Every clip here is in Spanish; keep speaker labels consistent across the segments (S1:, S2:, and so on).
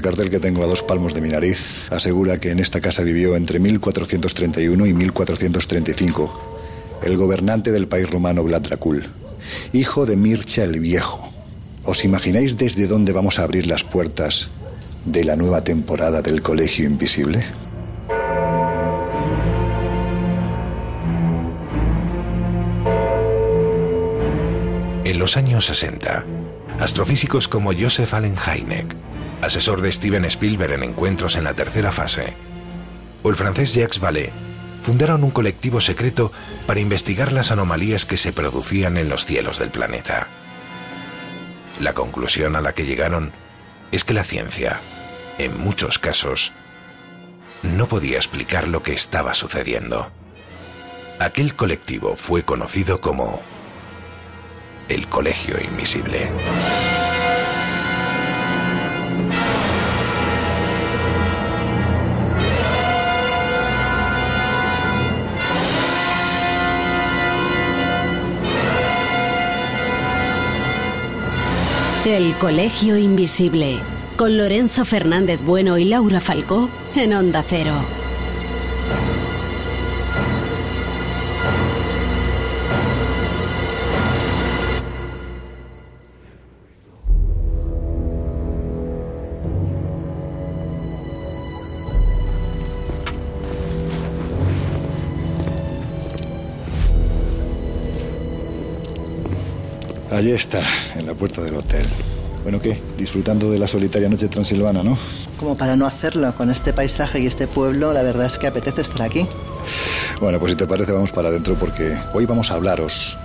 S1: El cartel que tengo a dos palmos de mi nariz asegura que en esta casa vivió entre 1431 y 1435 el gobernante del país romano Vlad Dracul, hijo de Mircea el Viejo. ¿Os imagináis desde dónde vamos a abrir las puertas de la nueva temporada del Colegio Invisible?
S2: En los años 60, astrofísicos como Joseph Allen Hynek, asesor de Steven Spielberg en encuentros en la tercera fase, o el francés Jacques Vallée, fundaron un colectivo secreto para investigar las anomalías que se producían en los cielos del planeta. La conclusión a la que llegaron es que la ciencia, en muchos casos, no podía explicar lo que estaba sucediendo. Aquel colectivo fue conocido como el Colegio Invisible.
S3: El Colegio Invisible, con Lorenzo Fernández Bueno y Laura Falcó en Onda Cero.
S1: Allí está, la puerta del hotel. Bueno, ¿qué? Disfrutando de la solitaria noche transilvana, ¿no?
S4: Como para no hacerlo, con este paisaje y este pueblo, la verdad es que apetece estar aquí.
S1: Bueno, pues si te parece, vamos para adentro porque hoy vamos a hablaros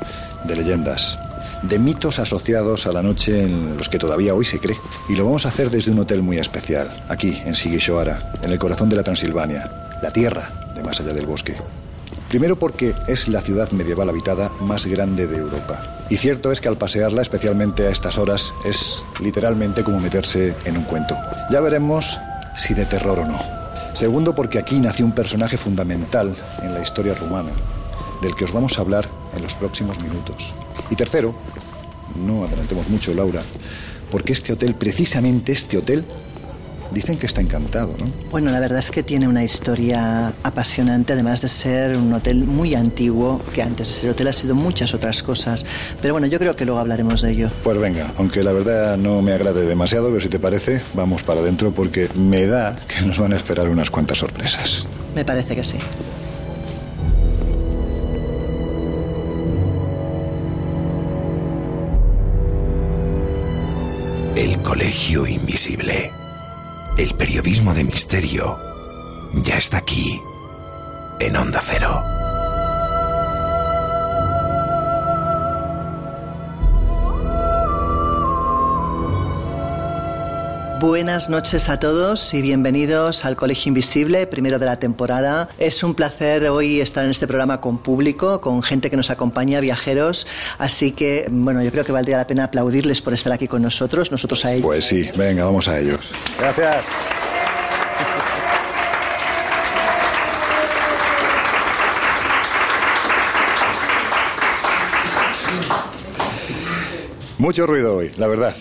S1: de leyendas, de mitos asociados a la noche en los que todavía hoy se cree. Y lo vamos a hacer desde un hotel muy especial, aquí, en Sigishoara, en el corazón de la Transilvania, la tierra de más allá del bosque. Primero porque es la ciudad medieval habitada más grande de Europa. Y cierto es que al pasearla, especialmente a estas horas, es literalmente como meterse en un cuento. Ya veremos si de terror o no. Segundo porque aquí nació un personaje fundamental en la historia rumana, del que os vamos a hablar en los próximos minutos. Y tercero, no adelantemos mucho, Laura, porque este hotel, precisamente este hotel, Dicen que está encantado, ¿no?
S4: Bueno, la verdad es que tiene una historia apasionante, además de ser un hotel muy antiguo, que antes de ser hotel ha sido muchas otras cosas. Pero bueno, yo creo que luego hablaremos de ello.
S1: Pues venga, aunque la verdad no me agrade demasiado, pero si te parece, vamos para adentro porque me da que nos van a esperar unas cuantas sorpresas.
S4: Me parece que sí.
S2: El Colegio Invisible. El periodismo de misterio ya está aquí, en Onda Cero.
S4: Buenas noches a todos y bienvenidos al Colegio Invisible, primero de la temporada. Es un placer hoy estar en este programa con público, con gente que nos acompaña, viajeros. Así que, bueno, yo creo que valdría la pena aplaudirles por estar aquí con nosotros, nosotros a ellos.
S1: Pues sí, venga, vamos a ellos. Gracias. Mucho ruido hoy, la verdad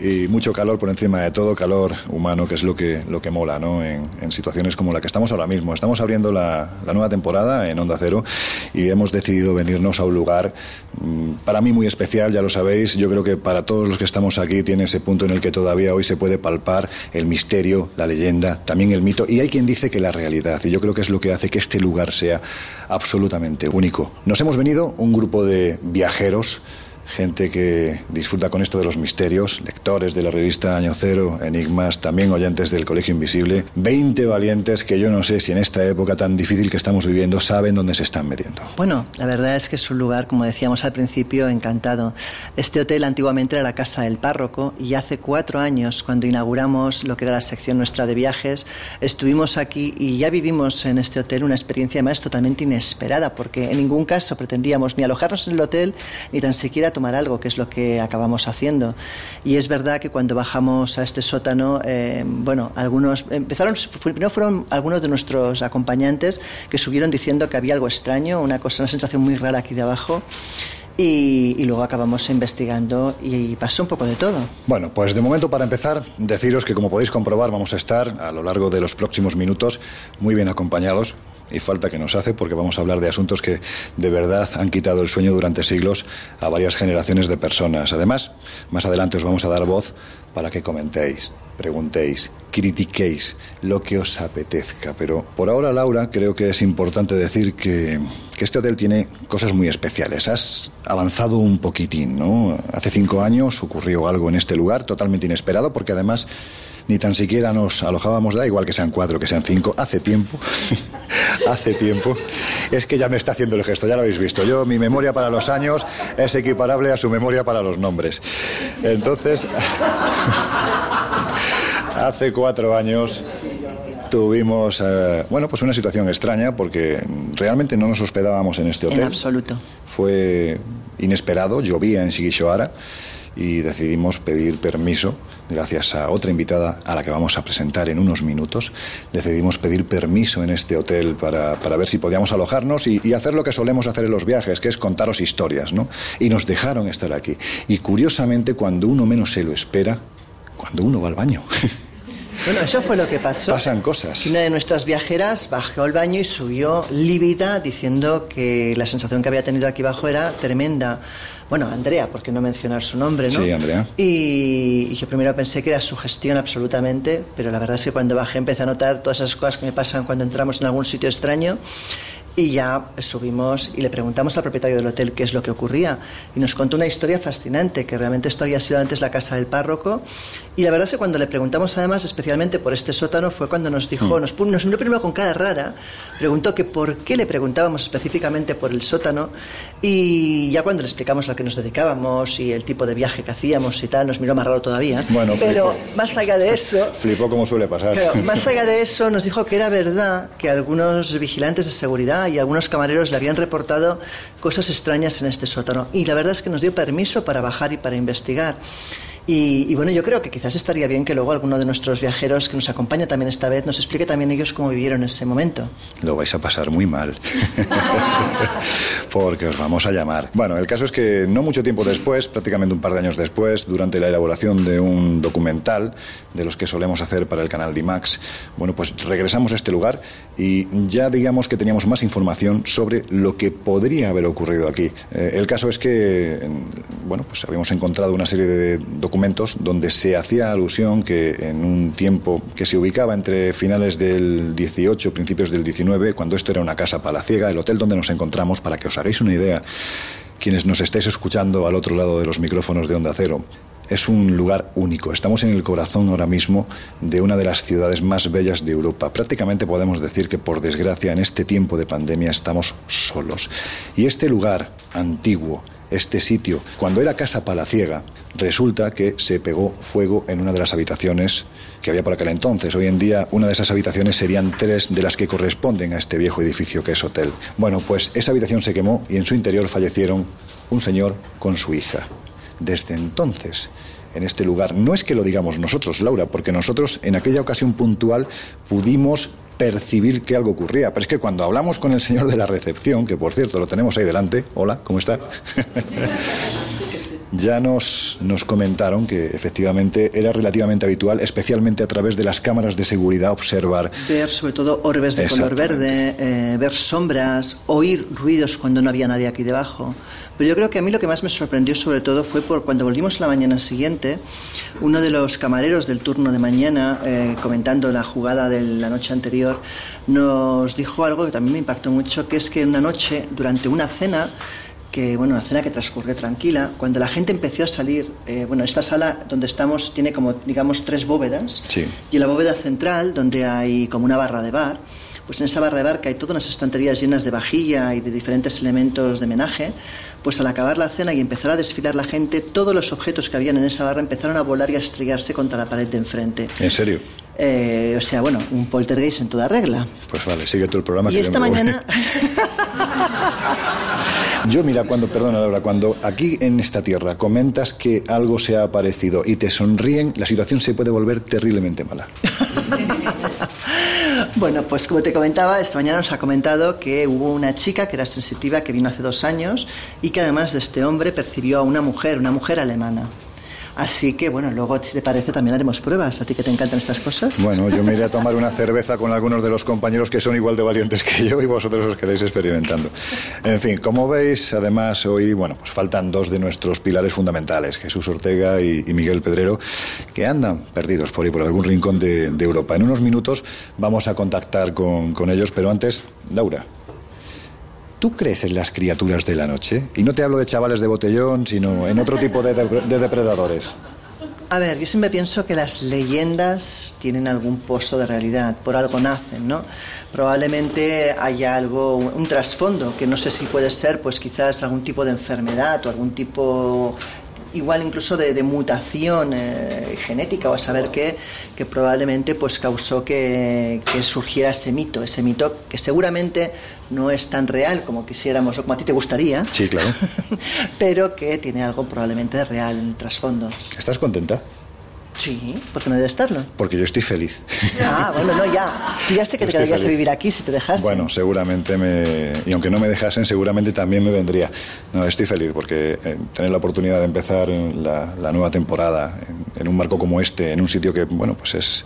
S1: y mucho calor por encima de todo, calor humano, que es lo que, lo que mola, ¿no? En, situaciones como la que estamos ahora mismo. Estamos abriendo la, nueva temporada en Onda Cero y hemos decidido venirnos a un lugar mm, para mí muy especial, ya lo sabéis. Yo creo que para todos los que estamos aquí tiene ese punto en el que todavía hoy se puede palpar el misterio, la leyenda, también el mito. Y hay quien dice que la realidad. Y yo creo que es lo que hace que este lugar sea absolutamente único. Nos hemos venido un grupo de viajeros gente que disfruta con esto de los misterios, lectores de la revista Año Cero, Enigmas, también oyentes del Colegio Invisible, 20 valientes que yo no sé si en esta época tan difícil que estamos viviendo saben dónde se están metiendo.
S4: Bueno, la verdad es que es un lugar, como decíamos al principio, encantado. Este hotel antiguamente era la casa del párroco y hace cuatro años, cuando inauguramos lo que era la sección nuestra de viajes, estuvimos aquí y ya vivimos en este hotel una experiencia más totalmente inesperada, porque en ningún caso pretendíamos ni alojarnos en el hotel ni tan siquiera tomar algo, que es lo que acabamos haciendo. Y es verdad que cuando bajamos a este sótano, eh, bueno, algunos empezaron, primero fueron algunos de nuestros acompañantes que subieron diciendo que había algo extraño, una cosa, una sensación muy rara aquí de abajo. y, luego acabamos investigando y pasó un poco de todo.
S1: Bueno, pues de momento para empezar, deciros que como podéis comprobar vamos a estar a lo largo de los próximos minutos muy bien acompañados y falta que nos hace porque vamos a hablar de asuntos que de verdad han quitado el sueño durante siglos a varias generaciones de personas. Además, más adelante os vamos a dar voz para que comentéis, preguntéis, critiquéis lo que os apetezca. Pero por ahora, Laura, creo que es importante decir que, que este hotel tiene cosas muy especiales. Has avanzado un poquitín, ¿no? Hace cinco años ocurrió algo en este lugar totalmente inesperado porque además ni tan siquiera nos alojábamos, da igual que sean cuatro, que sean cinco, hace tiempo, hace tiempo. Es que ya me está haciendo el gesto, ya lo habéis visto. Yo, mi memoria para los años es equiparable a su memoria para los nombres. Entonces, hace cuatro años tuvimos, eh, bueno, pues una situación extraña porque realmente no nos hospedábamos en este hotel.
S4: En absoluto.
S1: Fue inesperado, llovía en Shigishoara y decidimos pedir permiso, gracias a otra invitada a la que vamos a presentar en unos minutos, decidimos pedir permiso en este hotel para, para ver si podíamos alojarnos y, y, hacer lo que solemos hacer en los viajes, que es contaros historias, ¿no? Y nos dejaron estar aquí. Y curiosamente, cuando uno menos se lo espera, cuando uno va al baño.
S4: Bueno, eso fue lo que pasó.
S1: Pasan cosas.
S4: Una de nuestras viajeras bajó al baño y subió lívida diciendo que la sensación que había tenido aquí abajo era tremenda. Bueno, Andrea, por qué no mencionar su nombre, ¿no?
S1: Sí, Andrea.
S4: Y, y yo primero pensé que era su gestión absolutamente, pero la verdad es que cuando bajé empecé a notar todas esas cosas que me pasan cuando entramos en algún sitio extraño y ya subimos y le preguntamos al propietario del hotel qué es lo que ocurría. Y nos contó una historia fascinante, que realmente esto había sido antes la casa del párroco. Y la verdad es que cuando le preguntamos además especialmente por este sótano fue cuando nos dijo,
S1: Hmm.
S4: nos, nos miró primero con cara rara, preguntó que por qué le preguntábamos específicamente por el sótano. Y ya cuando le explicamos a lo que nos dedicábamos y el tipo de viaje que hacíamos y tal, nos miró más raro todavía.
S1: Bueno,
S4: Pero
S1: flipó.
S4: más allá de eso,
S1: Flipó como suele pasar.
S4: pero más allá de eso, nos dijo que era verdad que algunos vigilantes de seguridad y algunos camareros le habían reportado cosas extrañas en este sótano. Y la verdad es que nos dio permiso para bajar y para investigar. Y, y bueno, yo creo que quizás estaría bien que luego alguno de nuestros viajeros que nos acompaña también esta vez nos explique también ellos cómo vivieron ese momento.
S1: Lo vais a pasar muy mal. Porque os vamos a llamar. Bueno, el caso es que no mucho tiempo después, prácticamente un par de años después, durante la elaboración de un documental de los que solemos hacer para el canal DIMAX, bueno, pues regresamos a este lugar y ya digamos que teníamos más información sobre lo que podría haber ocurrido aquí. Eh, el caso es que, en- bueno, pues habíamos encontrado una serie de documentos donde se hacía alusión que en un tiempo que se ubicaba entre finales del 18, principios del 19, cuando esto era una casa palaciega, el hotel donde nos encontramos, para que os hagáis una idea, quienes nos estáis escuchando al otro lado de los micrófonos de Onda Cero, es un lugar único. Estamos en el corazón ahora mismo de una de las ciudades más bellas de Europa. Prácticamente podemos decir que, por desgracia, en este tiempo de pandemia estamos solos. Y este lugar antiguo, este sitio, cuando era casa palaciega, resulta que se pegó fuego en una de las habitaciones que había por aquel entonces. Hoy en día una de esas habitaciones serían tres de las que corresponden a este viejo edificio que es hotel. Bueno, pues esa habitación se quemó y en su interior fallecieron un señor con su hija. Desde entonces, en este lugar, no es que lo digamos nosotros, Laura, porque nosotros en aquella ocasión puntual pudimos percibir que algo ocurría. Pero es que cuando hablamos con el señor de la recepción, que por cierto lo tenemos ahí delante, hola, ¿cómo está? ya nos, nos comentaron que efectivamente era relativamente habitual, especialmente a través de las cámaras de seguridad, observar
S4: Ver sobre todo orbes de color verde, eh, ver sombras, oír ruidos cuando no había nadie aquí debajo. Pero yo creo que a mí lo que más me sorprendió sobre todo fue por cuando volvimos la mañana siguiente, uno de los camareros del turno de mañana, eh, comentando la jugada de la noche anterior, nos dijo algo que también me impactó mucho, que es que una noche, durante una cena, que bueno, una cena que transcurrió tranquila, cuando la gente empezó a salir, eh, bueno, esta sala donde estamos tiene como, digamos, tres bóvedas,
S1: Sí.
S4: y en la bóveda central, donde hay como una barra de bar, pues en esa barra de bar que hay todas unas estanterías llenas de vajilla y de diferentes elementos de menaje, pues al acabar la cena y empezar a desfilar la gente, todos los objetos que habían en esa barra empezaron a volar y a estrellarse contra la pared de enfrente.
S1: ¿En serio?
S4: Eh, o sea, bueno, un poltergeist en toda regla.
S1: Pues vale, sigue tú el programa.
S4: Y
S1: que yo
S4: esta
S1: me voy.
S4: mañana.
S1: Yo, mira, cuando, perdona Laura, cuando aquí en esta tierra comentas que algo se ha aparecido y te sonríen, la situación se puede volver terriblemente mala.
S4: Bueno, pues como te comentaba, esta mañana nos ha comentado que hubo una chica que era sensitiva que vino hace dos años y que además de este hombre percibió a una mujer, una mujer alemana. Así que, bueno, luego, si te parece, también haremos pruebas. ¿A ti que te encantan estas cosas?
S1: Bueno, yo me iré a tomar una cerveza con algunos de los compañeros que son igual de valientes que yo y vosotros os quedáis experimentando. En fin, como veis, además, hoy, bueno, pues faltan dos de nuestros pilares fundamentales, Jesús Ortega y, Miguel Pedrero, que andan perdidos por ahí, por algún rincón de, Europa. En unos minutos vamos a contactar con, con ellos, pero antes, Laura, ¿Tú crees en las criaturas de la noche? Y no te hablo de chavales de botellón, sino en otro tipo de, depredadores.
S4: A ver, yo siempre pienso que las leyendas tienen algún pozo de realidad, por algo nacen, ¿no? Probablemente haya algo, un trasfondo, que no sé si puede ser, pues quizás algún tipo de enfermedad o algún tipo igual incluso de, mutación eh, genética o a saber qué, que probablemente pues causó que, surgiera ese mito, ese mito que seguramente no es tan real como quisiéramos o como a ti te gustaría.
S1: Sí, claro.
S4: pero que tiene algo probablemente real en el trasfondo.
S1: ¿Estás contenta?
S4: Sí, ¿por qué no debe estarlo?
S1: Porque yo estoy feliz.
S4: Ah, bueno, no, ya. ya sé que te quedarías a vivir aquí si te dejasen.
S1: Bueno, seguramente me... Y aunque no me dejasen, seguramente también me vendría. No, estoy feliz porque eh, tener la oportunidad de empezar la, la nueva temporada en, en un marco como este, en un sitio que, bueno, pues es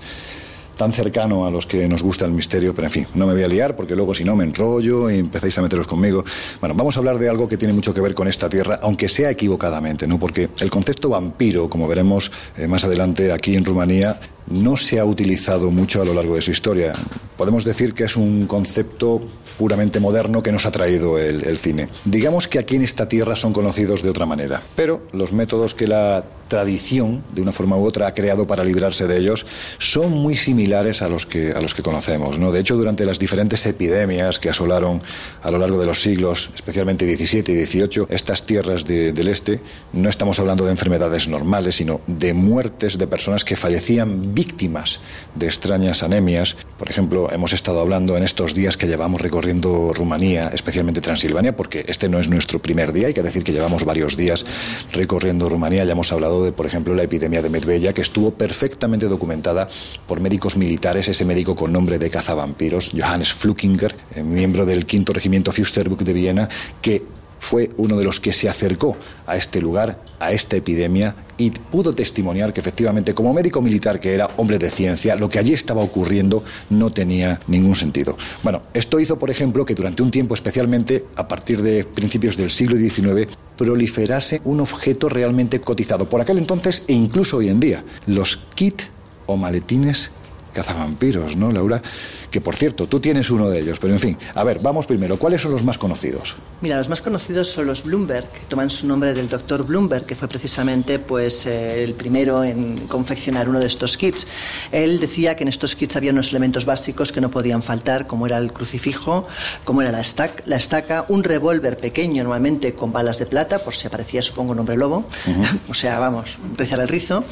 S1: tan cercano a los que nos gusta el misterio, pero en fin, no me voy a liar porque luego si no me enrollo y empezáis a meteros conmigo. Bueno, vamos a hablar de algo que tiene mucho que ver con esta tierra, aunque sea equivocadamente, ¿no? Porque el concepto vampiro, como veremos eh, más adelante aquí en Rumanía, no se ha utilizado mucho a lo largo de su historia. Podemos decir que es un concepto puramente moderno que nos ha traído el, cine. Digamos que aquí en esta tierra son conocidos de otra manera, pero los métodos que la tradición, de una forma u otra, ha creado para librarse de ellos son muy similares a los que, a los que conocemos. ¿no? De hecho, durante las diferentes epidemias que asolaron a lo largo de los siglos, especialmente XVII y XVIII, estas tierras del este, no estamos hablando de enfermedades normales, sino de muertes de personas que fallecían víctimas de extrañas anemias. Por ejemplo, hemos estado hablando en estos días que llevamos recorriendo Rumanía, especialmente Transilvania, porque este no es nuestro primer día, hay que decir que llevamos varios días recorriendo Rumanía, ya hemos hablado de, por ejemplo, la epidemia de Medveya, que estuvo perfectamente documentada por médicos militares, ese médico con nombre de cazavampiros, Johannes Flukinger, eh, miembro del quinto regimiento Fürsterbuch de Viena, que fue uno de los que se acercó a este lugar, a esta epidemia, y pudo testimoniar que efectivamente, como médico militar que era, hombre de ciencia, lo que allí estaba ocurriendo no tenía ningún sentido. Bueno, esto hizo, por ejemplo, que durante un tiempo, especialmente a partir de principios del siglo XIX, proliferase un objeto realmente cotizado por aquel entonces e incluso hoy en día, los kits o maletines cazavampiros, ¿no, Laura? Que por cierto, tú tienes uno de ellos, pero en fin, a ver, vamos primero, ¿cuáles son los más conocidos?
S4: Mira, los más conocidos son los Bloomberg, que toman su nombre del doctor Bloomberg, que fue precisamente pues eh, el primero en confeccionar uno de estos kits. Él decía que en estos kits había unos elementos básicos que no podían faltar, como era el crucifijo, como era la estaca, la estaca un revólver pequeño, normalmente con balas de plata, por si aparecía, supongo, un hombre lobo, o sea, vamos, rizar el rizo,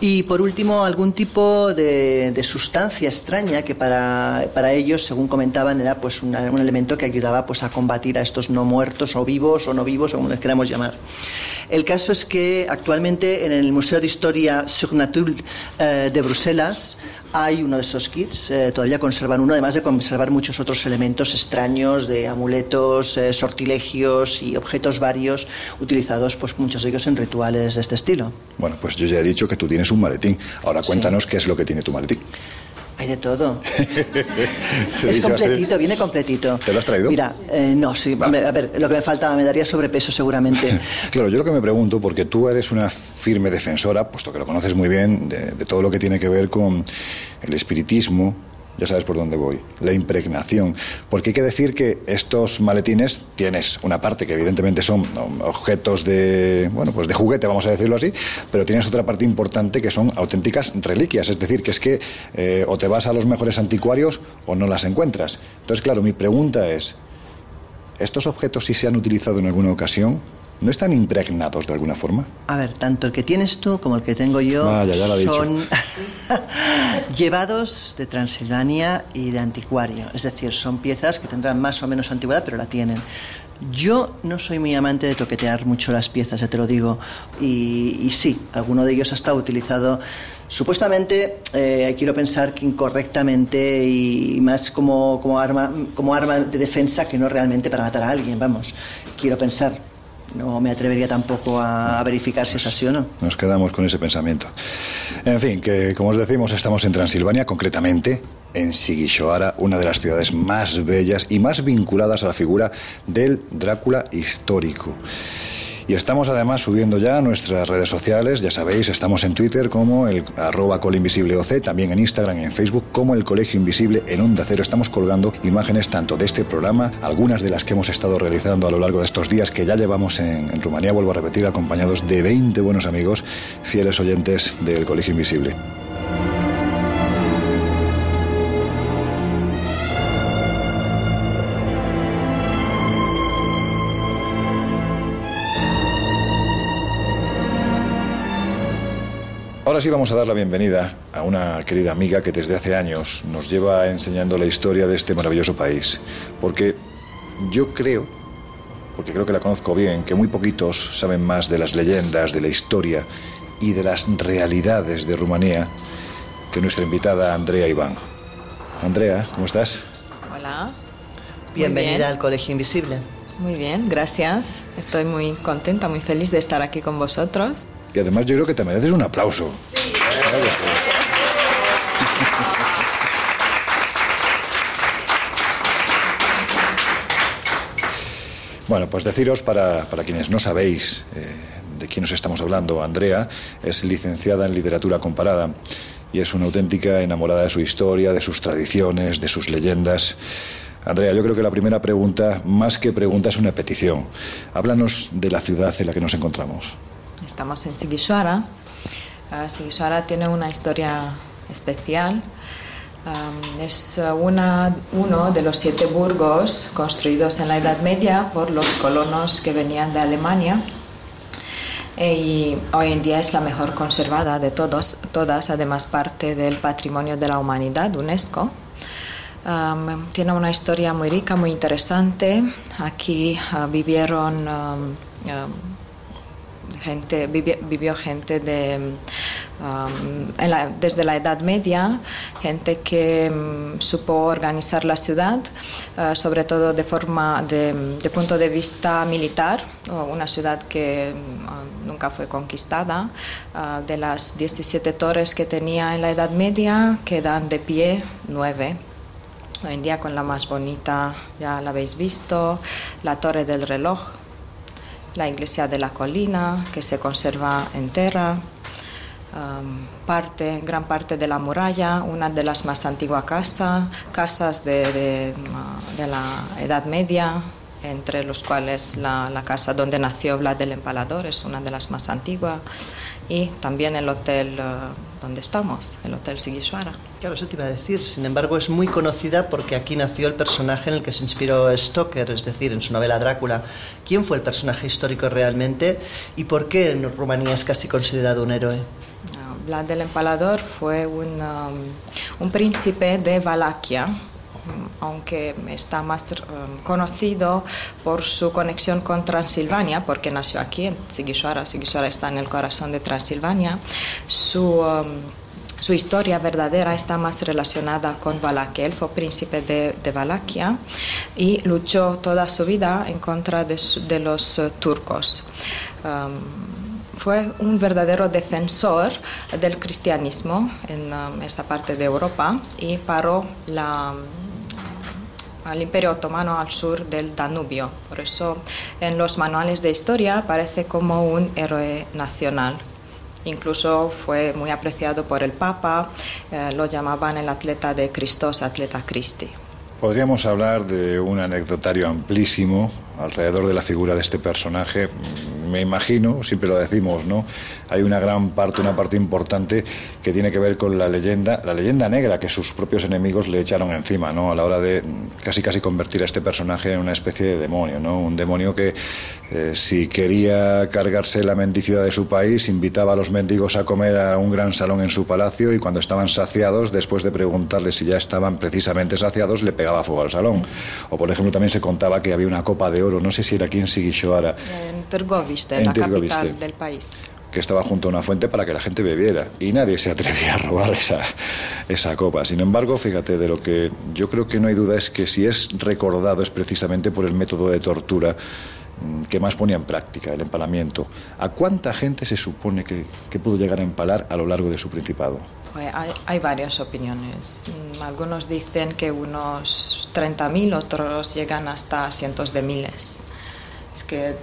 S4: y por último, algún tipo de, de sustancia extraña que para, para ellos, según comentaban, era pues un elemento que ayudaba pues a combatir a estos no muertos o vivos o no vivos, o como les queramos llamar. El caso es que actualmente en el Museo de Historia Surnaturelle eh, de Bruselas hay uno de esos kits, eh, todavía conservan uno, además de conservar muchos otros elementos extraños de amuletos, eh, sortilegios y objetos varios utilizados, pues muchos de ellos en rituales de este estilo.
S1: Bueno, pues yo ya he dicho que tú tienes un maletín. Ahora cuéntanos qué es lo que tiene tu maletín.
S4: Hay de todo. es completito, viene completito.
S1: ¿Te lo has traído?
S4: Mira, eh, no, sí. a ver, lo que me faltaba, me daría sobrepeso seguramente.
S1: claro, yo lo que me pregunto, porque tú eres una firme defensora, puesto que lo conoces muy bien, de todo lo que tiene que ver con el espiritismo, ya sabes por dónde voy, la impregnación. Porque hay que decir que estos maletines tienes una parte que evidentemente son objetos de, bueno, pues de juguete, vamos a decirlo así, pero tienes otra parte importante que son auténticas reliquias. Es decir, que es que eh, o te vas a los mejores anticuarios o no las encuentras. Entonces, claro, mi pregunta es, ¿estos objetos si se han utilizado en alguna ocasión? ¿No están impregnados de alguna forma?
S4: A ver, tanto el que tienes tú como el que tengo yo son llevados de Transilvania y de anticuario. Es decir, son piezas que tendrán más o menos antigüedad, pero la tienen. Yo no soy muy amante de toquetear mucho las piezas, ya te lo digo. Y, sí, alguno de ellos ha estado utilizado supuestamente, eh, quiero pensar que incorrectamente y más como, como, arma, como arma de defensa que no realmente para matar a alguien, vamos. Quiero pensar. No me atrevería tampoco a verificar si es así o no.
S1: Nos quedamos con ese pensamiento. En fin, que como os decimos, estamos en Transilvania, concretamente en Sigishoara, una de las ciudades más bellas y más vinculadas a la figura del Drácula histórico. Y estamos además subiendo ya nuestras redes sociales, ya sabéis, estamos en Twitter como el arroba colinvisibleoc, también en Instagram y en Facebook como el Colegio Invisible en Onda Cero. Estamos colgando imágenes tanto de este programa, algunas de las que hemos estado realizando a lo largo de estos días que ya llevamos en, en Rumanía, vuelvo a repetir, acompañados de 20 buenos amigos, fieles oyentes del Colegio Invisible. Ahora sí vamos a dar la bienvenida a una querida amiga que desde hace años nos lleva enseñando la historia de este maravilloso país. Porque yo creo, porque creo que la conozco bien, que muy poquitos saben más de las leyendas, de la historia y de las realidades de Rumanía que nuestra invitada Andrea Iván. Andrea, ¿cómo estás?
S5: Hola.
S4: Bienvenida al Colegio Invisible.
S5: Muy bien, gracias. Estoy muy contenta, muy feliz de estar aquí con vosotros.
S1: Y además yo creo que te mereces un aplauso. Sí. Bueno, pues deciros para, para quienes no sabéis eh, de quién nos estamos hablando, Andrea es licenciada en literatura comparada y es una auténtica enamorada de su historia, de sus tradiciones, de sus leyendas. Andrea, yo creo que la primera pregunta, más que pregunta, es una petición. Háblanos de la ciudad en la que nos encontramos.
S5: Estamos en Sigishwara. Uh, tiene una historia especial. es uh, una, uno de los siete burgos construidos en la Edad Media por los colonos que venían de Alemania e, y hoy en día es la mejor conservada de todos, todas, además parte del patrimonio de la humanidad, UNESCO. tiene una historia muy rica, muy interesante. Aquí uh, vivieron gente, vivió, gente de, um, desde la Edad Media, gente que um, supo organizar la ciudad, uh, sobre todo de forma de, punto de vista militar, una ciudad que um, nunca fue conquistada. Uh, de las 17 torres que tenía en la Edad Media, quedan de pie nueve. Hoy en día con la más bonita, ya la habéis visto, la torre del reloj, la iglesia de la colina, que se conserva entera, um, parte, gran parte de la muralla, una de las más antiguas casas, casas de, la Edad Media, entre los cuales la, la, casa donde nació Vlad el Empalador es una de las más antiguas y también el hotel eh, donde estamos, el Hotel Sigisuara.
S4: Claro, eso te iba a decir. Sin embargo, es muy conocida porque aquí nació el personaje en el que se inspiró Stoker, es decir, en su novela Drácula. ¿Quién fue el personaje histórico realmente y por qué en Rumanía es casi considerado un héroe?
S5: Ah, Vlad el Empalador fue un, um, un príncipe de Valaquia, aunque está más um, conocido por su conexión con Transilvania, porque nació aquí en Sighishuara. Sighishuara está en el corazón de Transilvania. Su, um, su historia verdadera está más relacionada con Valaquia. Él fue príncipe de, de Valaquia y luchó toda su vida en contra de, los uh, turcos. Um, fue un verdadero defensor del cristianismo en esta parte de Europa y paró la, al Imperio Otomano al sur del Danubio. Por eso en los manuales de historia aparece como un héroe nacional. Incluso fue muy apreciado por el Papa, eh, lo llamaban el atleta de Cristos, atleta Christi.
S1: Podríamos hablar de un anecdotario amplísimo alrededor de la figura de este personaje. me imagino, siempre lo decimos, ¿no? Hay una gran parte, una parte importante que tiene que ver con la leyenda, la leyenda negra que sus propios enemigos le echaron encima, ¿no? A la hora de casi casi convertir a este personaje en una especie de demonio, ¿no? Un demonio que eh, si quería cargarse la mendicidad de su país, invitaba a los mendigos a comer a un gran salón en su palacio y cuando estaban saciados, después de preguntarles si ya estaban precisamente saciados, le pegaba fuego al salón. O por ejemplo también se contaba que había una copa de oro, no sé si era aquí en Sigishoara.
S5: En Tergoviste, en la capital del país
S1: que estaba junto a una fuente para que la gente bebiera y nadie se atrevía a robar esa, esa copa. Sin embargo, fíjate, de lo que yo creo que no hay duda es que si es recordado es precisamente por el método de tortura mm, que más ponía en práctica, el empalamiento. ¿A cuánta gente se supone que, que pudo llegar a empalar a lo largo de su principado?
S5: Hay, hay, varias opiniones. Mm, algunos dicen que unos 30.000, otros llegan hasta cientos de miles. Es que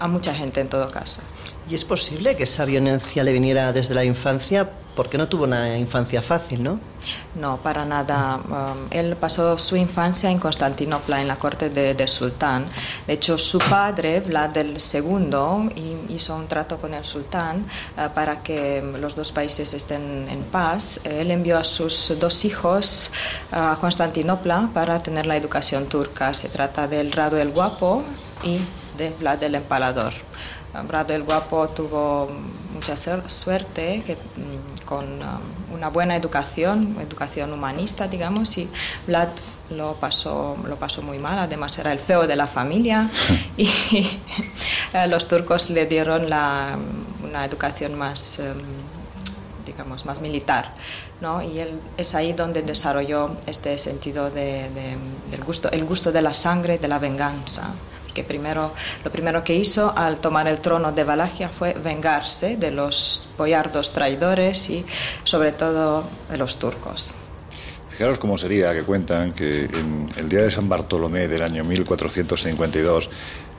S5: a mucha gente en todo caso.
S4: ¿Y es posible que esa violencia le viniera desde la infancia? Porque no tuvo una infancia fácil, ¿no?
S5: No, para nada. Um, él pasó su infancia en Constantinopla, en la corte de, sultán. De hecho, su padre, Vlad II, hizo un trato con el sultán uh, para que los dos países estén en paz. Él envió a sus dos hijos uh, a Constantinopla para tener la educación turca. Se trata del Rado el Guapo y de Vlad el Empalador. Brado el Guapo tuvo mucha suerte que, mm, con um, una buena educación, educación humanista, digamos, y Vlad lo pasó, lo pasó muy mal, además era el feo de la familia y los turcos le dieron la, una educación más, um, digamos, más militar. ¿no? Y él, es ahí donde desarrolló este sentido de, del gusto, el gusto de la sangre, de la venganza que primero, lo primero que hizo al tomar el trono de Valaquia fue vengarse de los boyardos traidores y sobre todo de los turcos.
S1: Fijaros cómo sería que cuentan que en el día de San Bartolomé del año 1452,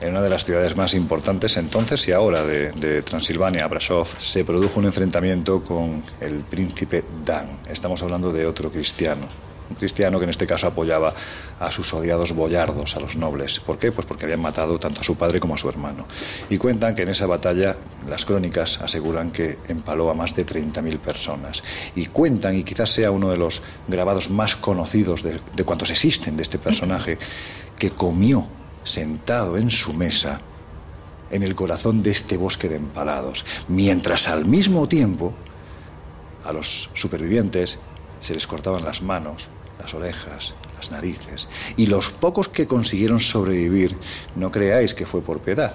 S1: en una de las ciudades más importantes entonces y ahora de, de Transilvania, Brasov, se produjo un enfrentamiento con el príncipe Dan. Estamos hablando de otro cristiano cristiano que en este caso apoyaba a sus odiados boyardos, a los nobles. ¿Por qué? Pues porque habían matado tanto a su padre como a su hermano. Y cuentan que en esa batalla las crónicas aseguran que empaló a más de 30.000 personas. Y cuentan, y quizás sea uno de los grabados más conocidos de, de cuantos existen de este personaje, que comió sentado en su mesa en el corazón de este bosque de empalados, mientras al mismo tiempo a los supervivientes se les cortaban las manos, las orejas, las narices. Y los pocos que consiguieron sobrevivir, no creáis que fue por piedad,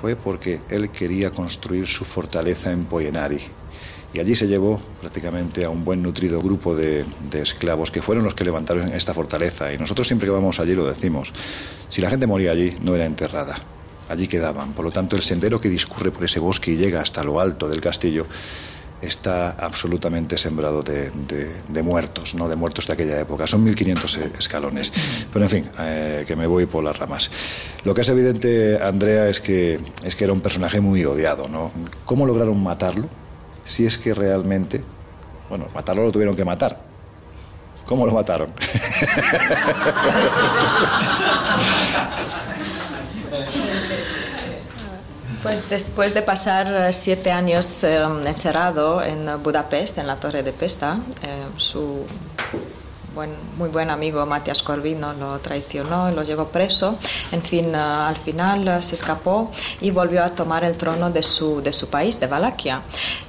S1: fue porque él quería construir su fortaleza en Poyenari. Y allí se llevó prácticamente a un buen nutrido grupo de, esclavos que fueron los que levantaron esta fortaleza. Y nosotros siempre que vamos allí lo decimos. Si la gente moría allí, no era enterrada. Allí quedaban. Por lo tanto, el sendero que discurre por ese bosque y llega hasta lo alto del castillo está absolutamente sembrado de, muertos, ¿no? de muertos de aquella época. Son 1.500 escalones. Pero en fin, eh, que me voy por las ramas. Lo que es evidente, Andrea, es que, es que era un personaje muy odiado. ¿no? ¿Cómo lograron matarlo? Si es que realmente, bueno, matarlo lo tuvieron que matar. ¿Cómo lo mataron?
S5: Pues después de pasar eh, siete años eh, encerrado en Budapest, en la Torre de Pesta, eh, su muy buen amigo Matías Corvino lo traicionó y lo llevó preso. En fin, al final se escapó y volvió a tomar el trono de su, de su país, de Valaquia.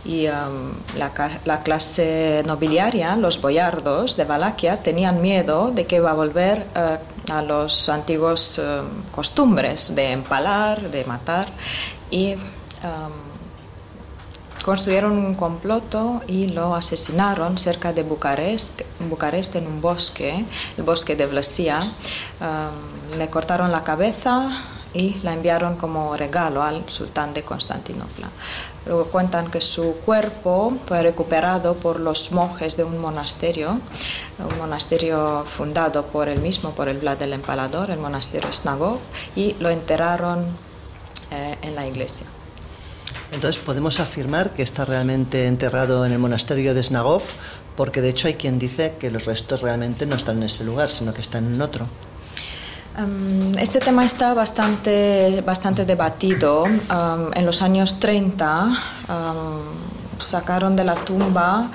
S5: Y la, la, clase nobiliaria, los boyardos de Valaquia, tenían miedo de que iba a volver a los antiguos costumbres de empalar, de matar y construyeron un comploto y lo asesinaron cerca de Bucarest, Bucarest en un bosque, el bosque de Vlasia. le cortaron la cabeza y la enviaron como regalo al sultán de Constantinopla. Luego cuentan que su cuerpo fue recuperado por los monjes de un monasterio, un monasterio fundado por él mismo, por el Vlad del Empalador, el monasterio Snagov, y lo enterraron eh, en la iglesia.
S4: Entonces podemos afirmar que está realmente enterrado en el monasterio de Snagov, porque de hecho hay quien dice que los restos realmente no están en ese lugar, sino que están en otro.
S5: Um, este tema está bastante, bastante debatido. Um, en los años 30 um, sacaron de la tumba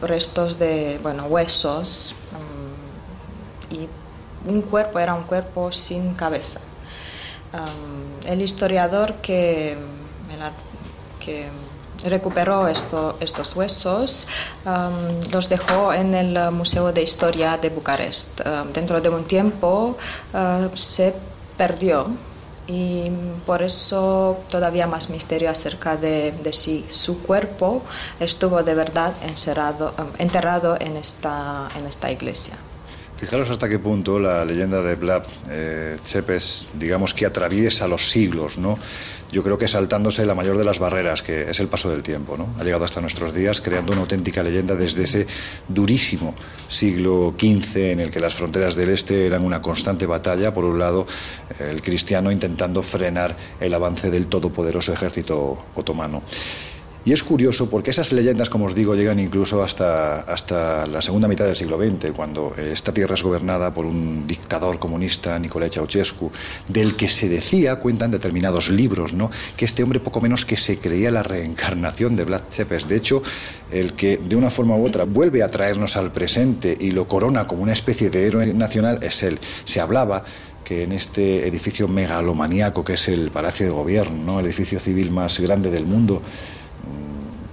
S5: restos de bueno, huesos y un cuerpo era un cuerpo sin cabeza. el historiador que, que recuperó estos huesos, um, los dejó en el Museo de Historia de Bucarest. Um, dentro de un tiempo uh, se perdió y por eso todavía más misterio acerca de, si su cuerpo estuvo de verdad encerrado, um, enterrado en esta, en esta iglesia.
S1: Fijaros hasta qué punto la leyenda de Vlad eh, Chepes, digamos que atraviesa los siglos, ¿no? Yo creo que saltándose la mayor de las barreras, que es el paso del tiempo. ¿no? Ha llegado hasta nuestros días creando una auténtica leyenda desde ese durísimo siglo XV en el que las fronteras del Este eran una constante batalla, por un lado el cristiano intentando frenar el avance del todopoderoso ejército otomano. Y es curioso porque esas leyendas, como os digo, llegan incluso hasta, hasta la segunda mitad del siglo XX, cuando esta tierra es gobernada por un dictador comunista, Nicolae Ceausescu, del que se decía, cuentan determinados libros, ¿no? que este hombre poco menos que se creía la reencarnación de Vlad Tepes. De hecho, el que de una forma u otra vuelve a traernos al presente y lo corona como una especie de héroe nacional es él. Se hablaba que en este edificio megalomaníaco que es el Palacio de Gobierno, ¿no? el edificio civil más grande del mundo,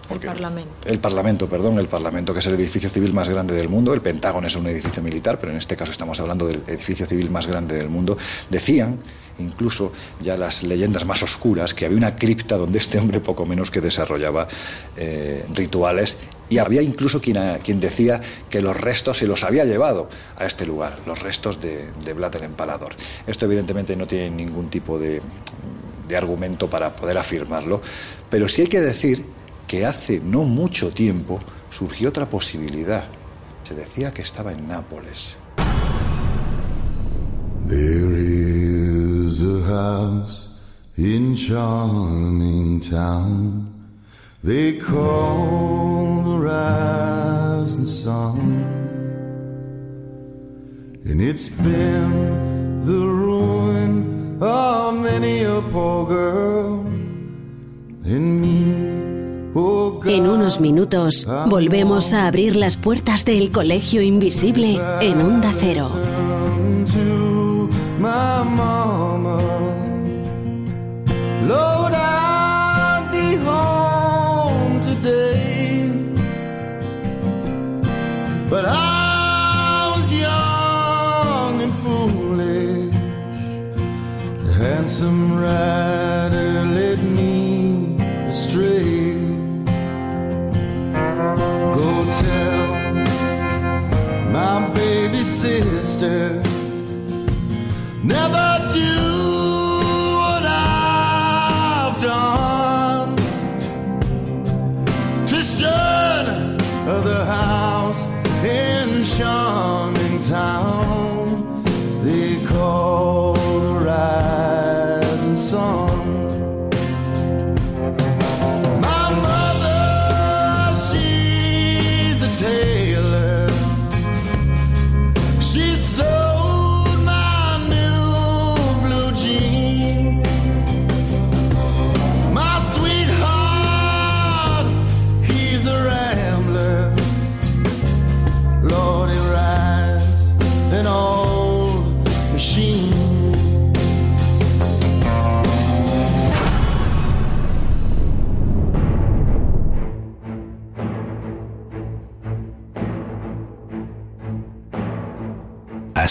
S5: el Parlamento.
S1: El Parlamento, perdón, el Parlamento, que es el edificio civil más grande del mundo. El Pentágono es un edificio militar, pero en este caso estamos hablando del edificio civil más grande del mundo. Decían, incluso ya las leyendas más oscuras, que había una cripta donde este hombre poco menos que desarrollaba eh, rituales y había incluso quien, quien, decía que los restos se los había llevado a este lugar, los restos de, de Vlad el Empalador. Esto evidentemente no tiene ningún tipo de, de argumento para poder afirmarlo, pero sí hay que decir que hace no mucho tiempo surgió otra posibilidad. Se decía que estaba en Nápoles. There is a house in charming town. They call the rising sun. And it's been the ruin of many a poor girl and me.
S6: En unos minutos volvemos a abrir las puertas del Colegio Invisible en Onda Cero. Sister. Never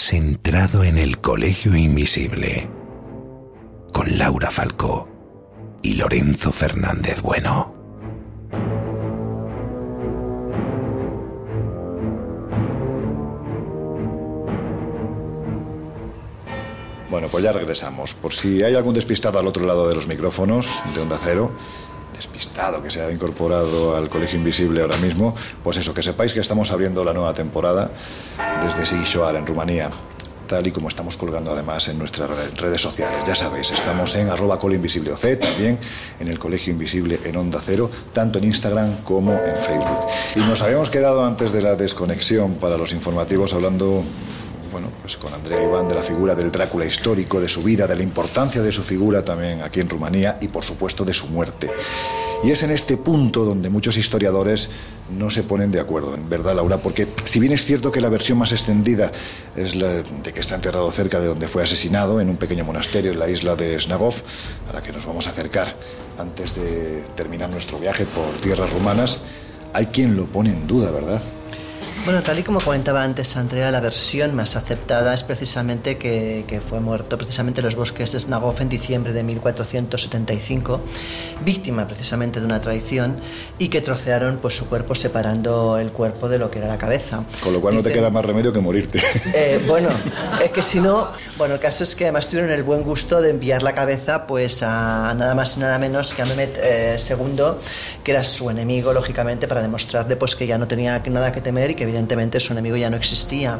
S2: has entrado en el Colegio Invisible con Laura Falcó y Lorenzo Fernández Bueno.
S1: Bueno, pues ya regresamos. Por si hay algún despistado al otro lado de los micrófonos de Onda Cero, despistado que se ha incorporado al Colegio Invisible ahora mismo, pues eso, que sepáis que estamos abriendo la nueva temporada desde Sighisoara, en Rumanía tal y como estamos colgando además en nuestras redes sociales. Ya sabéis, estamos en arroba OC, también en el Colegio Invisible en Onda Cero, tanto en Instagram como en Facebook. Y nos habíamos quedado antes de la desconexión para los informativos hablando bueno, pues con Andrea Iván de la figura del Drácula histórico, de su vida, de la importancia de su figura también aquí en Rumanía y por supuesto de su muerte. Y es en este punto donde muchos historiadores no se ponen de acuerdo, en verdad, Laura, porque si bien es cierto que la versión más extendida es la de que está enterrado cerca de donde fue asesinado, en un pequeño monasterio en la isla de Snagov, a la que nos vamos a acercar antes de terminar nuestro viaje por tierras rumanas, hay quien lo pone en duda, ¿verdad?
S4: Bueno, tal y como comentaba antes Andrea, la versión más aceptada es precisamente que, que, fue muerto precisamente en los bosques de Snagov en diciembre de 1475, víctima precisamente de una traición y que trocearon pues, su cuerpo separando el cuerpo de lo que era la cabeza.
S1: Con lo cual no te queda más remedio que morirte.
S4: Eh, bueno, es que si no, bueno, el caso es que además tuvieron el buen gusto de enviar la cabeza pues a nada más y nada menos que a Mehmet eh, II, que era su enemigo, lógicamente, para demostrarle pues que ya no tenía nada que temer y que evidentemente su enemigo ya no existía.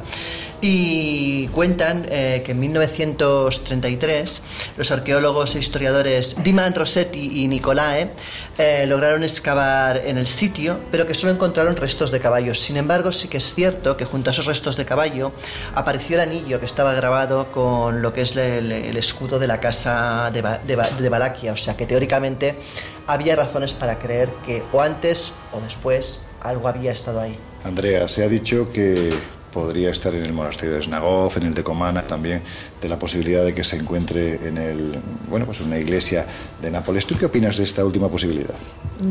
S4: Y cuentan eh, que en 1933 los arqueólogos e historiadores Diman Rossetti y Nicolae eh, lograron excavar en el sitio, pero que solo encontraron restos de caballos. Sin embargo, sí que es cierto que junto a esos restos de caballo apareció el anillo que estaba grabado con lo que es el, escudo de la casa de, de, de Valaquia. O sea que teóricamente había razones para creer que o antes o después algo había estado ahí.
S1: Andrea, se ha dicho que podría estar en el monasterio de Snagov, en el de Comana, también de la posibilidad de que se encuentre en el, bueno, pues una iglesia de Nápoles. ¿Tú qué opinas de esta última posibilidad?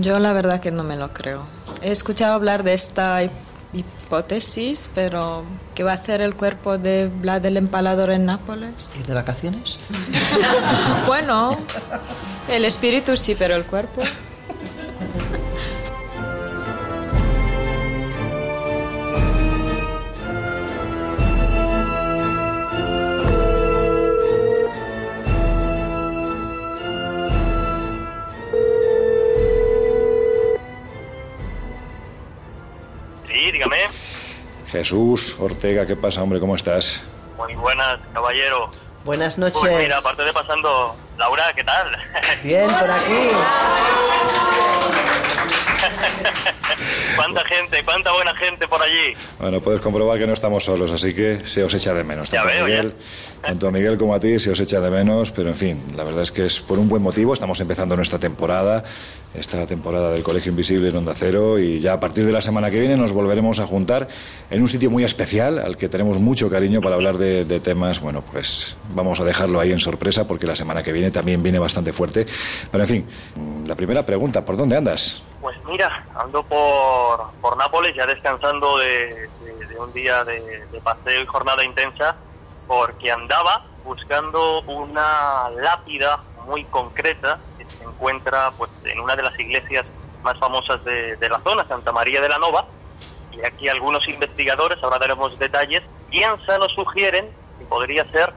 S5: Yo la verdad que no me lo creo. He escuchado hablar de esta hipótesis, pero ¿qué va a hacer el cuerpo de Vlad el Empalador en Nápoles?
S4: ¿Ir de vacaciones?
S5: bueno, el espíritu sí, pero el cuerpo.
S1: Jesús Ortega, ¿qué pasa, hombre? ¿Cómo estás?
S7: Muy buenas, caballero.
S4: Buenas noches.
S7: Pues mira, aparte de pasando, Laura, ¿qué tal?
S4: Bien, por aquí.
S7: cuánta gente, cuánta buena gente por allí.
S1: Bueno, puedes comprobar que no estamos solos, así que se os echa de menos.
S7: Ya
S1: Tanto, a
S7: veo,
S1: Miguel, tanto a Miguel como a ti se os echa de menos, pero en fin, la verdad es que es por un buen motivo. Estamos empezando nuestra temporada, esta temporada del Colegio Invisible en Onda Cero, y ya a partir de la semana que viene nos volveremos a juntar en un sitio muy especial al que tenemos mucho cariño para hablar de, de temas. Bueno, pues vamos a dejarlo ahí en sorpresa porque la semana que viene también viene bastante fuerte. Pero en fin, la primera pregunta, ¿por dónde andas?
S7: Pues mira, ando por, por Nápoles ya descansando de, de, de un día de, de, paseo y jornada intensa porque andaba buscando una lápida muy concreta se encuentra pues en una de las iglesias más famosas de, de la zona, Santa María de la Nova, y aquí algunos investigadores, ahora daremos detalles, piensan o sugieren que podría ser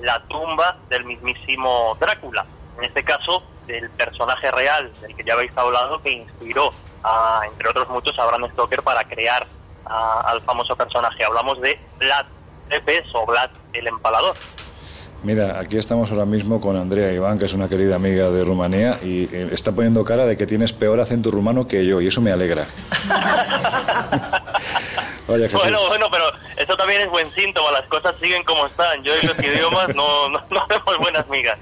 S7: la tumba del mismísimo Drácula. En este caso, del personaje real del que ya habéis hablado, que inspiró, a, entre otros muchos, a Bram Stoker para crear a, al famoso personaje. Hablamos de Vlad Tepes o Vlad el Empalador.
S1: Mira, aquí estamos ahora mismo con Andrea Iván, que es una querida amiga de Rumanía, y eh, está poniendo cara de que tienes peor acento rumano que yo, y eso me alegra. Oye.
S7: Bueno, bueno, pero eso también es buen síntoma, las cosas siguen como están. Yo y los idiomas no, no, no hacemos buenas migas.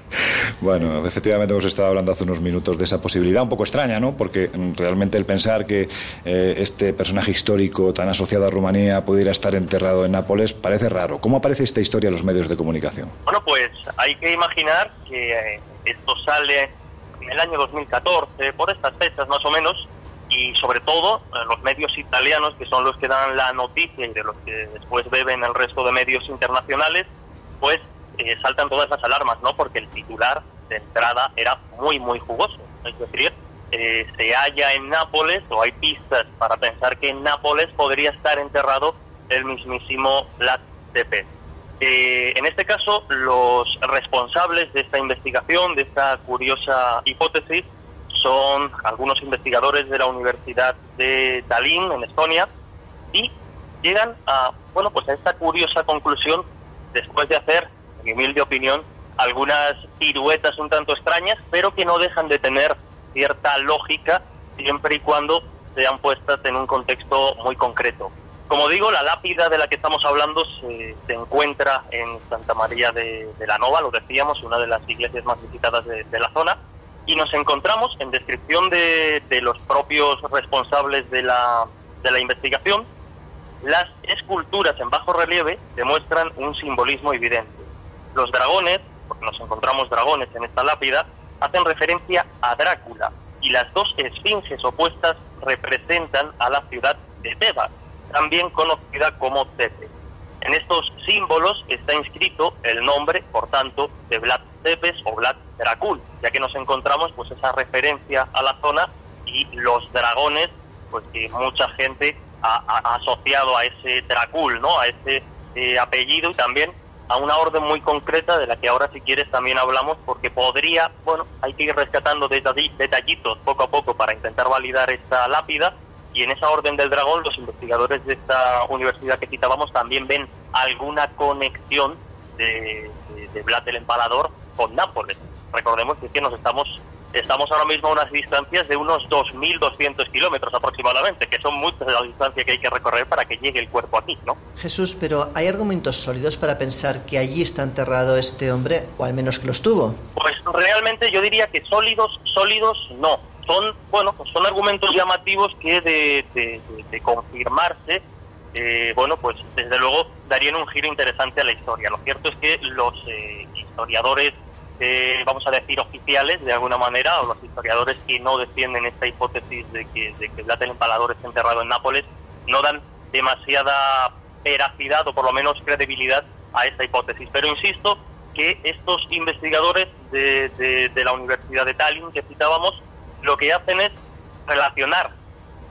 S1: Bueno, efectivamente hemos estado hablando hace unos minutos de esa posibilidad, un poco extraña, ¿no? Porque realmente el pensar que eh, este personaje histórico tan asociado a Rumanía pudiera estar enterrado en Nápoles parece raro. ¿Cómo aparece esta historia en los medios de comunicación?
S7: Bueno, pues hay que imaginar que eh, esto sale en el año 2014, por estas fechas más o menos, y sobre todo eh, los medios italianos, que son los que dan la noticia y de los que después beben el resto de medios internacionales, pues eh, saltan todas las alarmas, ¿no? Porque el titular de entrada era muy, muy jugoso. Es decir, eh, se halla en Nápoles, o hay pistas para pensar que en Nápoles podría estar enterrado el mismísimo Vlad Tepes. Eh, en este caso, los responsables de esta investigación, de esta curiosa hipótesis, son algunos investigadores de la Universidad de Tallinn, en Estonia, y llegan a, bueno, pues a esta curiosa conclusión después de hacer, en mi humilde opinión, algunas piruetas un tanto extrañas, pero que no dejan de tener cierta lógica siempre y cuando sean puestas en un contexto muy concreto. Como digo, la lápida de la que estamos hablando se, encuentra en Santa María de, la Nova, lo decíamos, una de las iglesias más visitadas de, la zona, y nos encontramos en descripción de, los propios responsables de la, de la investigación, las esculturas en bajo relieve demuestran un simbolismo evidente. Los dragones, porque nos encontramos dragones en esta lápida, hacen referencia a Drácula y las dos esfinges opuestas representan a la ciudad de Tebas, también conocida como Tepes. En estos símbolos está inscrito el nombre, por tanto, de Vlad Tepes o Vlad Dracul, ya que nos encontramos pues esa referencia a la zona y los dragones, pues que mucha gente ha, asociado a ese Dracul, ¿no? A ese eh, apellido y también a una orden muy concreta de la que ahora si quieres también hablamos porque podría, bueno, hay que ir rescatando detallitos poco a poco para intentar validar esta lápida y en esa orden del dragón los investigadores de esta universidad que citábamos también ven alguna conexión de, de, Vlad el Empalador con Nápoles. Recordemos que nos estamos estamos ahora mismo a unas distancias de unos 2.200 kilómetros aproximadamente, que son muchas de la distancia que hay que recorrer para que llegue el cuerpo aquí, ¿no?
S4: Jesús, pero ¿hay argumentos sólidos para pensar que allí está enterrado este hombre, o al menos que los tuvo?
S7: Pues realmente yo diría que sólidos, sólidos no son, bueno, pues son argumentos llamativos que de, confirmarse, eh, bueno, pues desde luego darían un giro interesante a la historia. Lo cierto es que los eh, historiadores, eh, vamos a decir, oficiales, de alguna manera, o los historiadores que no defienden esta hipótesis de que, de que el Empalador está enterrado en Nápoles, no dan demasiada veracidad o por lo menos credibilidad a esta hipótesis. Pero insisto que estos investigadores de, de la Universidad de Tallinn que citábamos lo que hacen es relacionar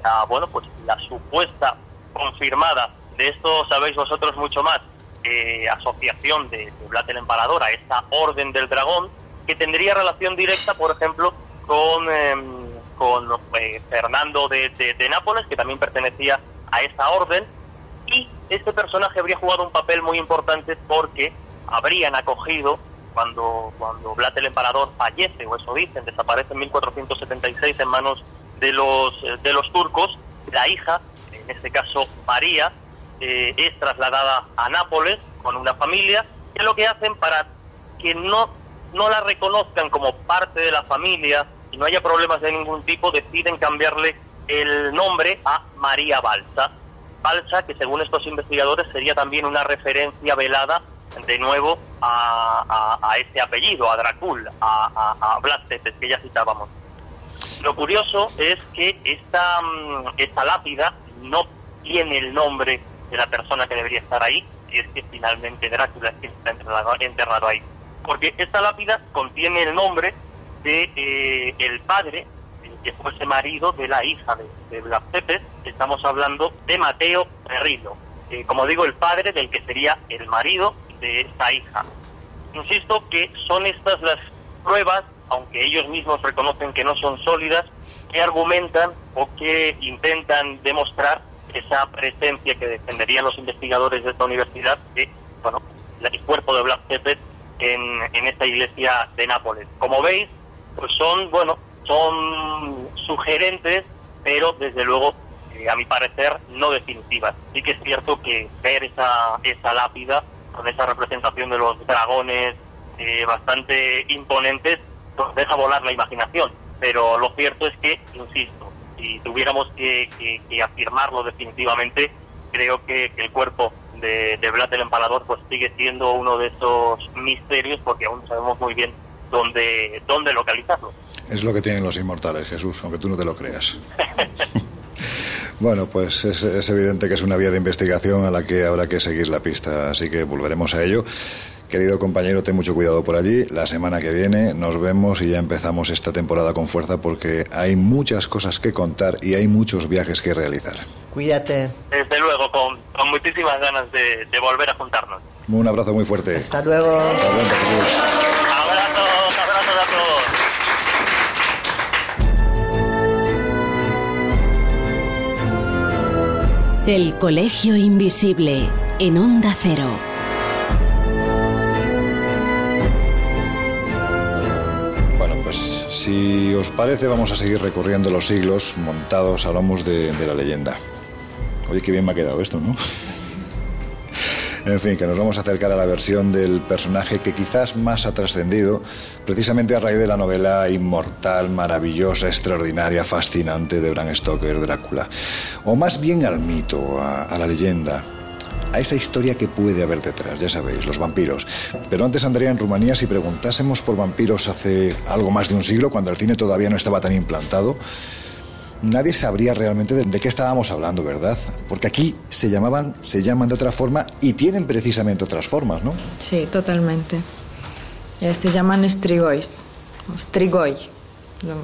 S7: a, bueno, pues la supuesta confirmada, de esto sabéis vosotros mucho más, eh, asociación de, de Vlad el Empalador a esta orden del dragón, que tendría relación directa, por ejemplo, con, em, con eh, Fernando de, de, Nápoles, que también pertenecía a esa orden, y este personaje habría jugado un papel muy importante porque habrían acogido cuando, cuando Vlad el Emperador fallece, o eso dicen, desaparece en 1476 en manos de los, eh, de los turcos, la hija, en este caso María, eh, es trasladada a Nápoles con una familia, que lo que hacen para que no, no la reconozcan como parte de la familia y no haya problemas de ningún tipo, deciden cambiarle el nombre a María Balsa. Balsa, que según estos investigadores sería también una referencia velada de nuevo a, a, ese apellido, a Dracul, a, a, Tepes, que ya citábamos. Lo curioso es que esta, mm, esta lápida no tiene el nombre de la persona que debería estar ahí, y es que finalmente Drácula está enterrado, ahí. Porque esta lápida contiene el nombre de eh, el padre, que fuese marido de la hija de, Vlad Tepes, estamos hablando de Mateo Perrilo. Eh, como digo, el padre del que sería el marido de esta hija. Insisto que son estas las pruebas, aunque ellos mismos reconocen que no son sólidas, que argumentan o que intentan demostrar esa presencia que defenderían los investigadores de esta universidad de, bueno, el cuerpo de Blas Tepes en, en esta iglesia de Nápoles. Como veis, pues son, bueno, son sugerentes, pero desde luego, eh, a mi parecer, no definitivas. Sí que es cierto que ver esa, esa lápida con esa representación de los dragones eh, bastante imponentes, nos deja volar la imaginación. Pero lo cierto es que, insisto, si tuviéramos que, afirmarlo definitivamente, creo que, el cuerpo de, de Vlad el Empalador pues sigue siendo uno de esos misterios porque aún sabemos muy bien dónde, dónde localizarlo.
S1: Es lo que tienen los inmortales, Jesús, aunque tú no te lo creas. Bueno, pues es, evidente que es una vía de investigación a la que habrá que seguir la pista, así que volveremos a ello. Querido compañero, ten mucho cuidado por allí. La semana que viene nos vemos y ya empezamos esta temporada con fuerza porque hay muchas cosas que contar y hay muchos viajes que realizar.
S4: Cuídate.
S7: Desde luego, con, muchísimas ganas de, volver a juntarnos.
S1: Un abrazo muy fuerte.
S4: Hasta luego. Hasta luego.
S3: El Colegio Invisible en Onda Cero.
S1: Bueno, pues si os parece vamos a seguir recorriendo los siglos montados a lomos de, de la leyenda. Oye, qué bien me ha quedado esto, ¿no? En fin, que nos vamos a acercar a la versión del personaje que quizás más ha trascendido, precisamente a raíz de la novela inmortal, maravillosa, extraordinaria, fascinante de Bram Stoker, Drácula. O más bien al mito, a, la leyenda, a esa historia que puede haber detrás, ya sabéis, los vampiros. Pero antes andaría en Rumanía si preguntásemos por vampiros hace algo más de un siglo, cuando el cine todavía no estaba tan implantado nadie sabría realmente de, qué estábamos hablando, ¿verdad? Porque aquí se llamaban, se llaman de otra forma y tienen precisamente otras formas, ¿no?
S5: Sí, totalmente. Eh, se llaman estrigois, strigoi,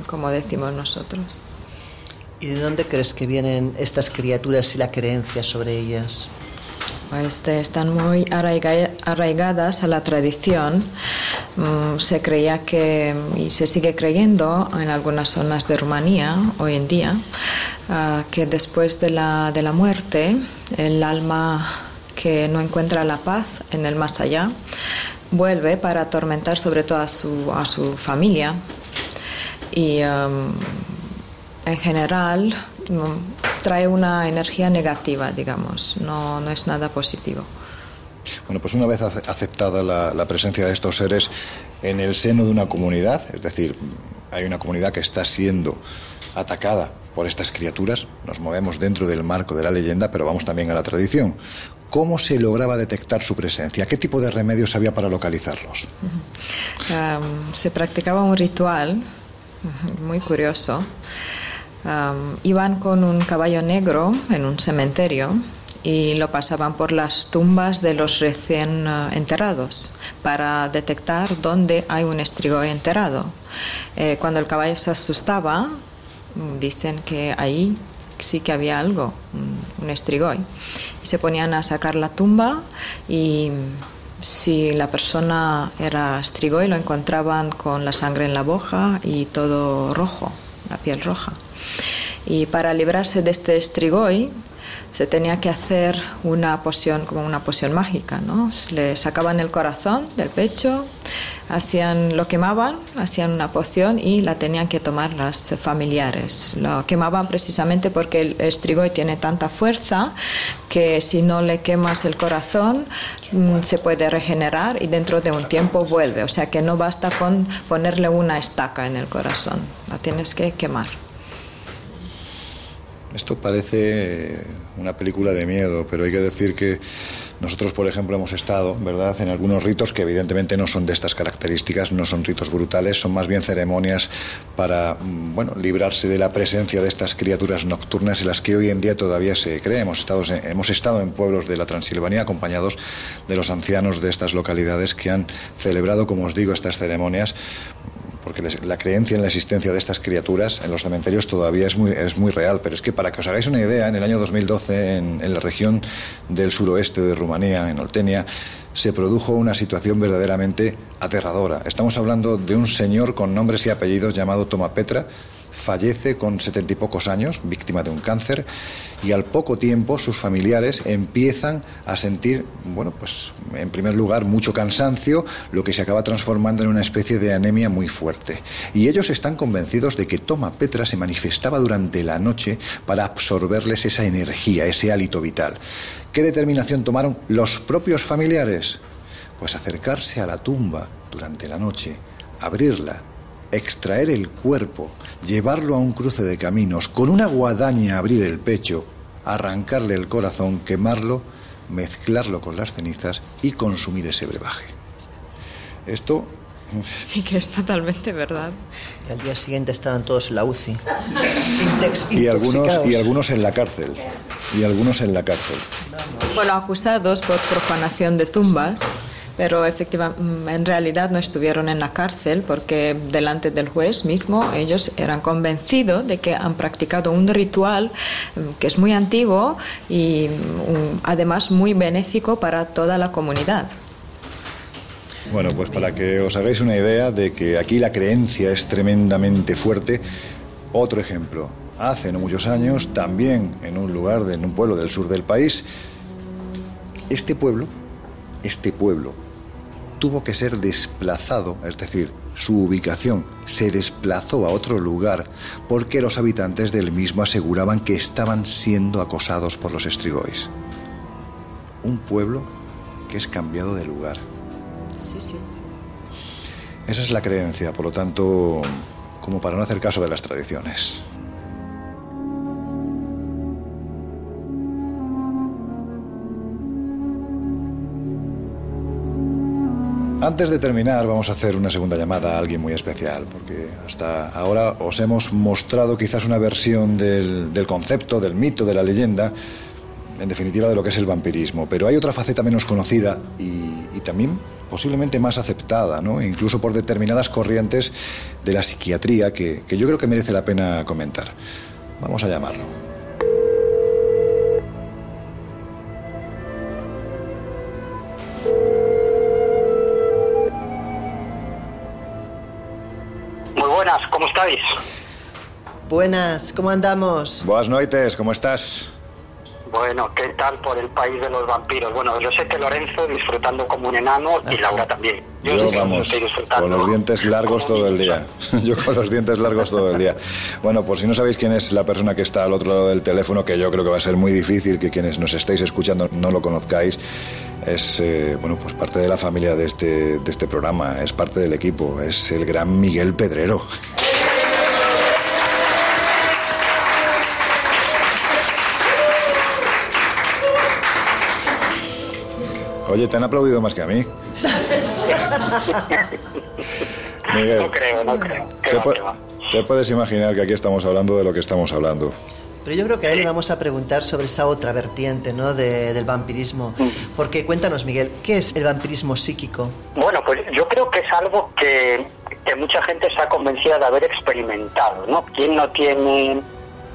S5: como decimos nosotros.
S4: ¿Y de dónde crees que vienen estas criaturas y la creencia sobre ellas?
S5: Este, están muy arraigadas a la tradición. Mm, se creía que, y se sigue creyendo en algunas zonas de Rumanía hoy en día, ah, que después de la, de la muerte, el alma que no encuentra la paz en el más allá, vuelve para atormentar sobre todo a su, a su familia. Y um, en general trae una energía negativa, digamos, no, no es nada positivo.
S1: Bueno, pues una vez aceptada la, presencia de estos seres en el seno de una comunidad, es decir, hay una comunidad que está siendo atacada por estas criaturas, nos movemos dentro del marco de la leyenda, pero vamos también a la tradición. ¿Cómo se lograba detectar su presencia? ¿Qué tipo de remedios había para localizarlos?
S5: se practicaba un ritual muy curioso iban con un caballo negro en un cementerio y lo pasaban por las tumbas de los recién eh, enterrados para detectar dónde hay un estrigoy enterrado. Eh, cuando el caballo se asustaba, mm, dicen que ahí sí que había algo, un estrigoy. Y se ponían a sacar la tumba y si la persona era estrigoy lo encontraban con la sangre en la boca y todo rojo, la piel roja. Y para librarse de este estrigoy se tenía que hacer una poción, como una poción mágica, ¿no? Le sacaban el corazón del pecho, hacían, lo quemaban, hacían una poción y la tenían que tomar las familiares. Lo quemaban precisamente porque el estrigoy tiene tanta fuerza que si no le quemas el corazón mm, se puede regenerar y dentro de un tiempo vuelve. O sea que no basta con ponerle una estaca en el corazón, la tienes que quemar.
S1: Esto parece una película de miedo, pero hay que decir que nosotros, por ejemplo, hemos estado, ¿verdad?, en algunos ritos que evidentemente no son de estas características, no son ritos brutales, son más bien ceremonias para, mm, bueno, librarse de la presencia de estas criaturas nocturnas en las que hoy en día todavía se cree. Hemos estado, hemos estado en pueblos de la Transilvania acompañados de los ancianos de estas localidades que han celebrado, como os digo, estas ceremonias porque la creencia en la existencia de estas criaturas en los cementerios todavía es muy, es muy real, pero es que para que os hagáis una idea, en el año 2012 en, en la región del suroeste de Rumanía, en Oltenia, se produjo una situación verdaderamente aterradora. Estamos hablando de un señor con nombres y apellidos llamado Toma Petra, fallece con setenta y pocos años, víctima de un cáncer, y al poco tiempo sus familiares empiezan a sentir, bueno, pues en primer lugar mucho cansancio, lo que se acaba transformando en una especie de anemia muy fuerte. Y ellos están convencidos de que Toma Petra se manifestaba durante la noche para absorberles esa energía, ese hálito vital. ¿Qué determinación tomaron los propios familiares? Pues acercarse a la tumba durante la noche, abrirla, extraer el cuerpo, llevarlo a un cruce de caminos, con una guadaña abrir el pecho, arrancarle el corazón, quemarlo, mezclarlo con las cenizas y consumir ese brebaje. Esto...
S5: Sí que es totalmente verdad.
S4: Y al día siguiente estaban todos en la UCI.
S1: y algunos, y algunos en la cárcel. Y algunos en la cárcel.
S5: Bueno, acusados por profanación de tumbas pero efectivamente, mm, en realidad no estuvieron en la cárcel porque delante del juez mismo ellos eran convencidos de que han practicado un ritual mm, que es muy antiguo y mm, además muy benéfico para toda la comunidad.
S1: Bueno, pues para que os hagáis una idea de que aquí la creencia es tremendamente fuerte, otro ejemplo. Hace no muchos años, también en un lugar, en un pueblo del sur del país, este pueblo, este pueblo tuvo que ser desplazado, es decir, su ubicación se desplazó a otro lugar porque los habitantes del mismo aseguraban que estaban siendo acosados por los Strigoi. Un pueblo que es cambiado de lugar.
S5: Sí, sí, sí.
S1: Esa es la creencia, por lo tanto, como para no hacer caso de las tradiciones. Antes de terminar, vamos a hacer una segunda llamada a alguien muy especial, porque hasta ahora os hemos mostrado quizás una versión del, del, concepto, del mito, de la leyenda, en definitiva de lo que es el vampirismo. Pero hay otra faceta menos conocida y, también posiblemente más aceptada, ¿no? incluso por determinadas corrientes de la psiquiatría, que, que yo creo que merece la pena comentar. Vamos a llamarlo.
S8: Estáis?
S4: Buenas, ¿cómo andamos?
S1: Buenas noches, ¿cómo estás?
S8: Bueno, ¿qué tal por el país de los vampiros? Bueno, yo sé que Lorenzo disfrutando como un enano y Laura también.
S1: Yo,
S8: que
S1: vamos,
S8: estoy disfrutando
S1: con los dientes largos todo el día. Yo con los dientes largos todo el día. Bueno, por si no sabéis quién es la persona que está al otro lado del teléfono, que yo creo que va a ser muy difícil que quienes nos estéis escuchando no lo conozcáis, es eh, bueno pues parte de la familia de este, de este programa, es parte del equipo, es el gran Miguel Pedrero. Oye, te han aplaudido más que a mí. Miguel,
S8: No creo, no creo. ¿Qué
S1: te,
S8: va,
S1: pu-
S8: qué va?
S1: te puedes imaginar que aquí estamos hablando de lo que estamos hablando.
S4: Pero yo creo que a él le vamos a preguntar sobre esa otra vertiente ¿no? de- del vampirismo. Porque cuéntanos, Miguel, ¿qué es el vampirismo psíquico?
S8: Bueno, pues yo creo que es algo que, que mucha gente se ha convencido de haber experimentado, ¿no? ¿Quién no tiene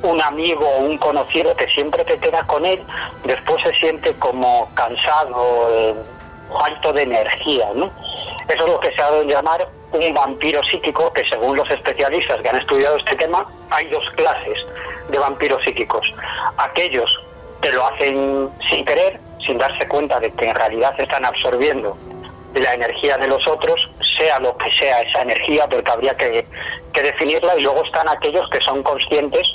S8: un amigo o un conocido que siempre que queda con él, después se siente como cansado, eh, falto de energía, ¿no? Eso es lo que se ha dado en llamar un vampiro psíquico, que según los especialistas que han estudiado este tema, hay dos clases de vampiros psíquicos. Aquellos que lo hacen sin querer, sin darse cuenta de que en realidad están absorbiendo la energía de los otros, sea lo que sea esa energía, porque habría que definirla, y luego están aquellos que son conscientes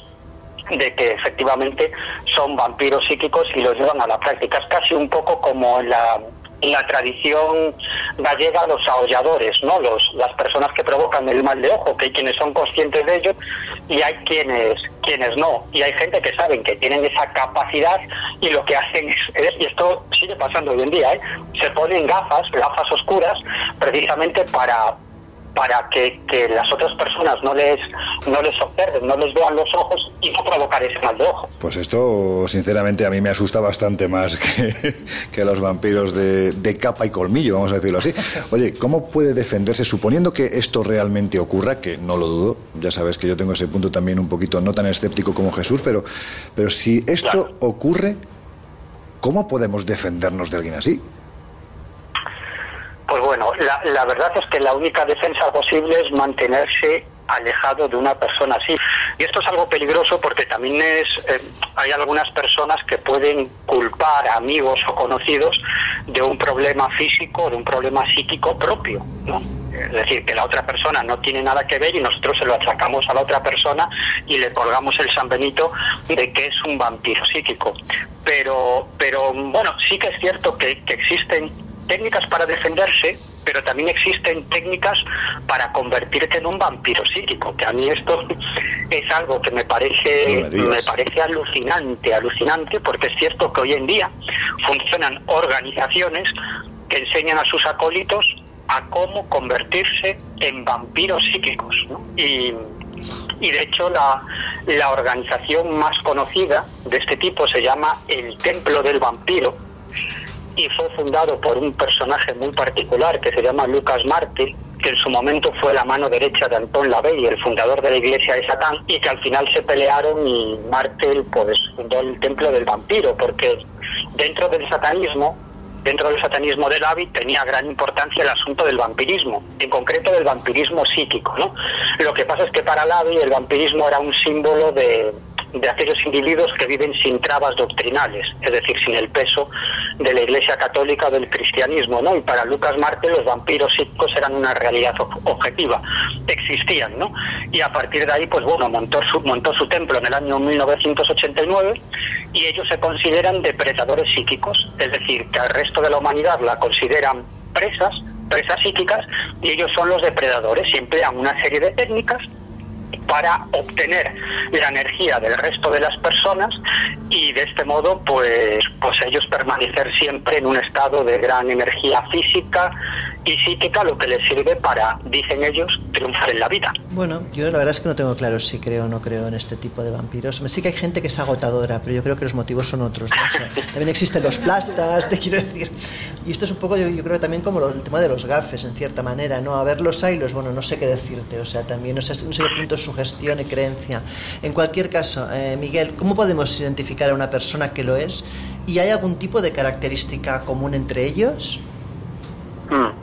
S8: de que efectivamente son vampiros psíquicos y los llevan a la práctica. Es casi un poco como en la, la tradición gallega los aholladores, ¿no? Los, las personas que provocan el mal de ojo, que hay quienes son conscientes de ello y hay quienes quienes no. Y hay gente que saben que tienen esa capacidad y lo que hacen es, es- y esto sigue pasando hoy en día, ¿eh? se ponen gafas, gafas oscuras, precisamente para para que, que las otras personas no les no les observen, no les vean los ojos y no provocar ese mal de ojo.
S1: Pues esto, sinceramente, a mí me asusta bastante más que, que los vampiros de, de capa y colmillo, vamos a decirlo así. Oye, ¿cómo puede defenderse, suponiendo que esto realmente ocurra, que no lo dudo, ya sabes que yo tengo ese punto también un poquito no tan escéptico como Jesús, pero, pero si esto
S8: Claro.
S1: ocurre, ¿cómo podemos defendernos de alguien así?
S8: Pues bueno, la, verdad es que la única defensa posible es mantenerse alejado de una persona así. Y esto es algo peligroso porque también es eh, hay algunas personas que pueden culpar a amigos o conocidos de un problema físico, de un problema psíquico propio, ¿no? Es decir, que la otra persona no tiene nada que ver y nosotros se lo achacamos a la otra persona y le colgamos el San Benito de que es un vampiro psíquico. Pero, pero bueno, sí que es cierto que, que existen técnicas para defenderse, pero también existen técnicas para convertirte en un vampiro psíquico, que a mí esto es algo que me parece,
S1: No me
S8: parece alucinante, alucinante, porque es cierto que hoy en día funcionan organizaciones que enseñan a sus acólitos a cómo convertirse en vampiros psíquicos. ¿no? Y, y de hecho la, la organización más conocida de este tipo se llama el Templo del Vampiro y fue fundado por un personaje muy particular que se llama Lucas Marte, que en su momento fue la mano derecha de Antón Lavey, el fundador de la iglesia de Satán, y que al final se pelearon y Marte pues fundó el templo del vampiro, porque dentro del satanismo, dentro del satanismo de David tenía gran importancia el asunto del vampirismo, en concreto del vampirismo psíquico, ¿no? Lo que pasa es que para Lavi el vampirismo era un símbolo de de aquellos individuos que viven sin trabas doctrinales, es decir, sin el peso de la Iglesia Católica o del cristianismo, ¿no? Y para Lucas Marte los vampiros psíquicos eran una realidad objetiva, existían, ¿no? Y a partir de ahí, pues bueno, montó su, montó su templo en el año 1989 y ellos se consideran depredadores psíquicos, es decir, que al resto de la humanidad la consideran presas, presas psíquicas, y ellos son los depredadores, siempre emplean una serie de técnicas para obtener la energía del resto de las personas y de este modo pues pues ellos permanecer siempre en un estado de gran energía física y psíquica lo que les sirve para dicen ellos triunfar en la vida.
S4: Bueno, yo la verdad es que no tengo claro si creo o no creo en este tipo de vampiros. Sí que hay gente que es agotadora, pero yo creo que los motivos son otros. también existen los plastas, te quiero decir. Y esto es un poco, yo, creo que también como el tema de los gafes, en cierta manera, ¿no? A ver los hilos, bueno, no sé qué decirte, o sea, también, no sé, no sé qué punto su gestión y creencia. En cualquier caso, eh, Miguel, ¿cómo podemos identificar a una persona que lo es? ¿Y hay algún tipo de característica común entre ellos?
S8: Mm,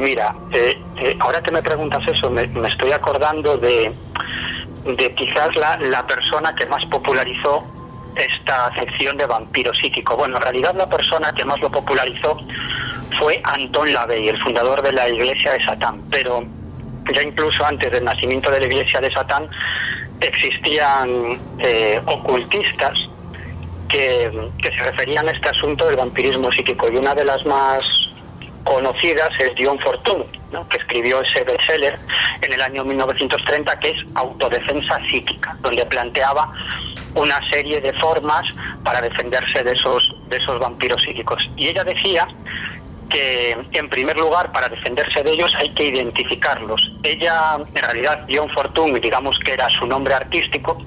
S8: mira, eh, eh, ahora que me preguntas eso, me, estoy acordando de, de quizás la, la persona que más popularizó esta acepción de vampiro psíquico. Bueno, en realidad la persona que más lo popularizó fue Antón Lavey, el fundador de la Iglesia de Satán, pero ya incluso antes del nacimiento de la Iglesia de Satán existían eh, ocultistas que, se referían a este asunto del vampirismo psíquico y una de las más conocidas es John Fortune, que escribió ese bestseller en el año 1930 que es Autodefensa psíquica, donde planteaba una serie de formas para defenderse de esos, de esos vampiros psíquicos. Y ella decía que, en primer lugar, para defenderse de ellos hay que identificarlos. Ella, en realidad, John Fortune, digamos que era su nombre artístico,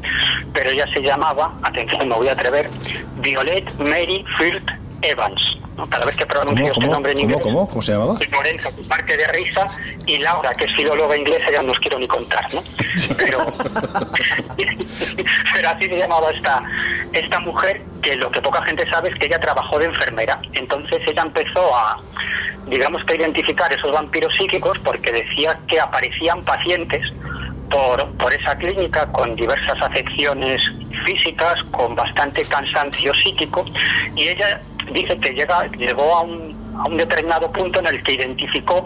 S8: pero ella se llamaba, atención, me voy a atrever, Violet Mary Firth Evans. Cada vez que pronuncio este nombre en inglés.
S1: ¿Cómo, ¿Cómo se llamaba?
S8: Lorenzo, parte de risa, y Laura, que es filóloga inglesa, ya no os quiero ni contar, ¿no? Pero, pero así se llamaba esta, esta mujer, que lo que poca gente sabe es que ella trabajó de enfermera. Entonces ella empezó a, digamos que identificar esos vampiros psíquicos porque decía que aparecían pacientes por, por esa clínica con diversas afecciones físicas, con bastante cansancio psíquico, y ella dice que llega, llegó a un, a un determinado punto en el que identificó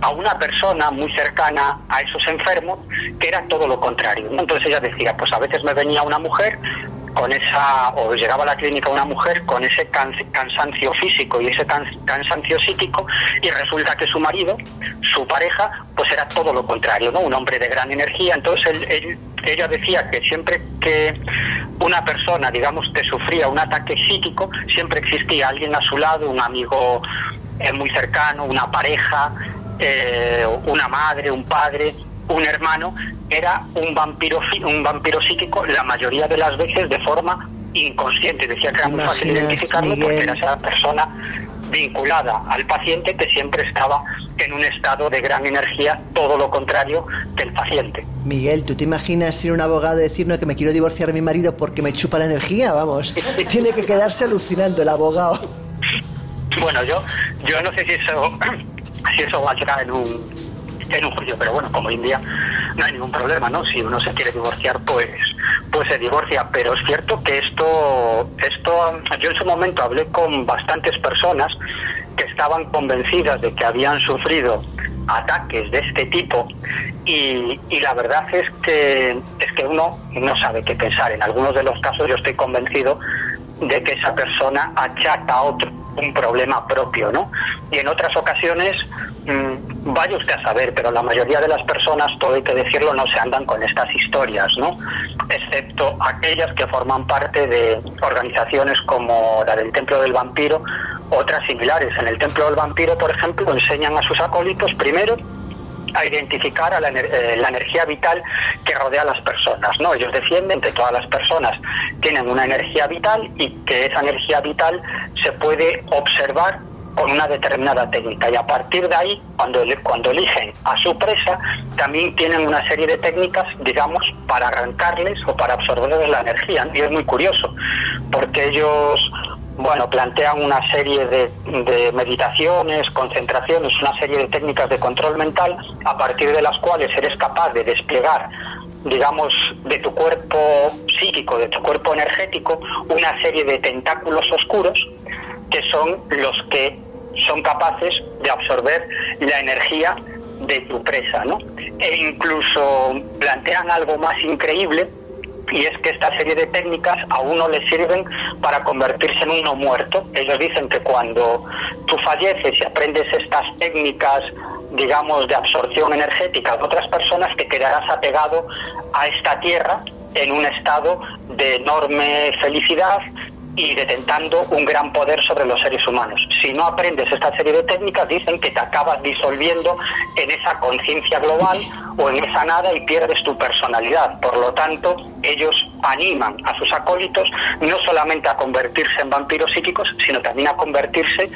S8: a una persona muy cercana a esos enfermos que era todo lo contrario. Entonces ella decía, pues a veces me venía una mujer con esa, o llegaba a la clínica una mujer con ese cansancio físico y ese cansancio psíquico, y resulta que su marido, su pareja, pues era todo lo contrario, ¿no? Un hombre de gran energía. Entonces él, ella decía que siempre que una persona, digamos, que sufría un ataque psíquico, siempre existía alguien a su lado, un amigo eh, muy cercano, una pareja, eh, una madre, un padre, un hermano era un vampiro, un vampiro psíquico la mayoría de las veces de forma inconsciente. Decía que era muy fácil identificarlo porque era esa persona vinculada al paciente que siempre estaba en un estado de gran energía, todo lo contrario que el paciente.
S4: Miguel, ¿tú te imaginas ser un abogado y decirnos que me quiero divorciar de mi marido porque me chupa la energía? Vamos, tiene que quedarse alucinando el abogado.
S8: Bueno, yo, yo no sé si eso, si eso va a llegar en un en un juicio, pero bueno, como India no hay ningún problema, ¿no? Si uno se quiere divorciar, pues pues se divorcia, pero es cierto que esto esto yo en su momento hablé con bastantes personas que estaban convencidas de que habían sufrido ataques de este tipo y, y, la verdad es que es que uno no sabe qué pensar. En algunos de los casos yo estoy convencido de que esa persona achaca a otro un problema propio, ¿no? Y en otras ocasiones, mmm, vaya usted a saber, pero la mayoría de las personas, todo hay que decirlo, no se andan con estas historias, ¿no? Excepto aquellas que forman parte de organizaciones como la del Templo del Vampiro, otras similares. En el Templo del Vampiro, por ejemplo, enseñan a sus acólitos primero a identificar a la, eh, la, energía vital que rodea a las personas. ¿no? Ellos defienden que todas las personas tienen una energía vital y que esa energía vital se puede observar con una determinada técnica y a partir de ahí, cuando, cuando eligen a su presa, también tienen una serie de técnicas, digamos, para arrancarles o para absorberles la energía. Y es muy curioso, porque ellos bueno, plantean una serie de, meditaciones, concentraciones, una serie de técnicas de control mental a partir de las cuales eres capaz de desplegar digamos, de tu cuerpo psíquico, de tu cuerpo energético, una serie de tentáculos oscuros que son los que son capaces de absorber la energía de tu presa, ¿no? E incluso plantean algo más increíble y es que esta serie de técnicas a uno le sirven para convertirse en uno muerto. Ellos dicen que cuando tú falleces y aprendes estas técnicas, digamos, de absorción energética otras personas, te quedarás apegado a esta tierra en un estado de enorme felicidad y detentando un gran poder sobre los seres humanos. Si no aprendes esta serie de técnicas, dicen que te acabas disolviendo en esa conciencia global o en esa nada y pierdes tu personalidad. Por lo tanto, ellos animan a sus acólitos no solamente a convertirse en vampiros psíquicos, sino también a convertirse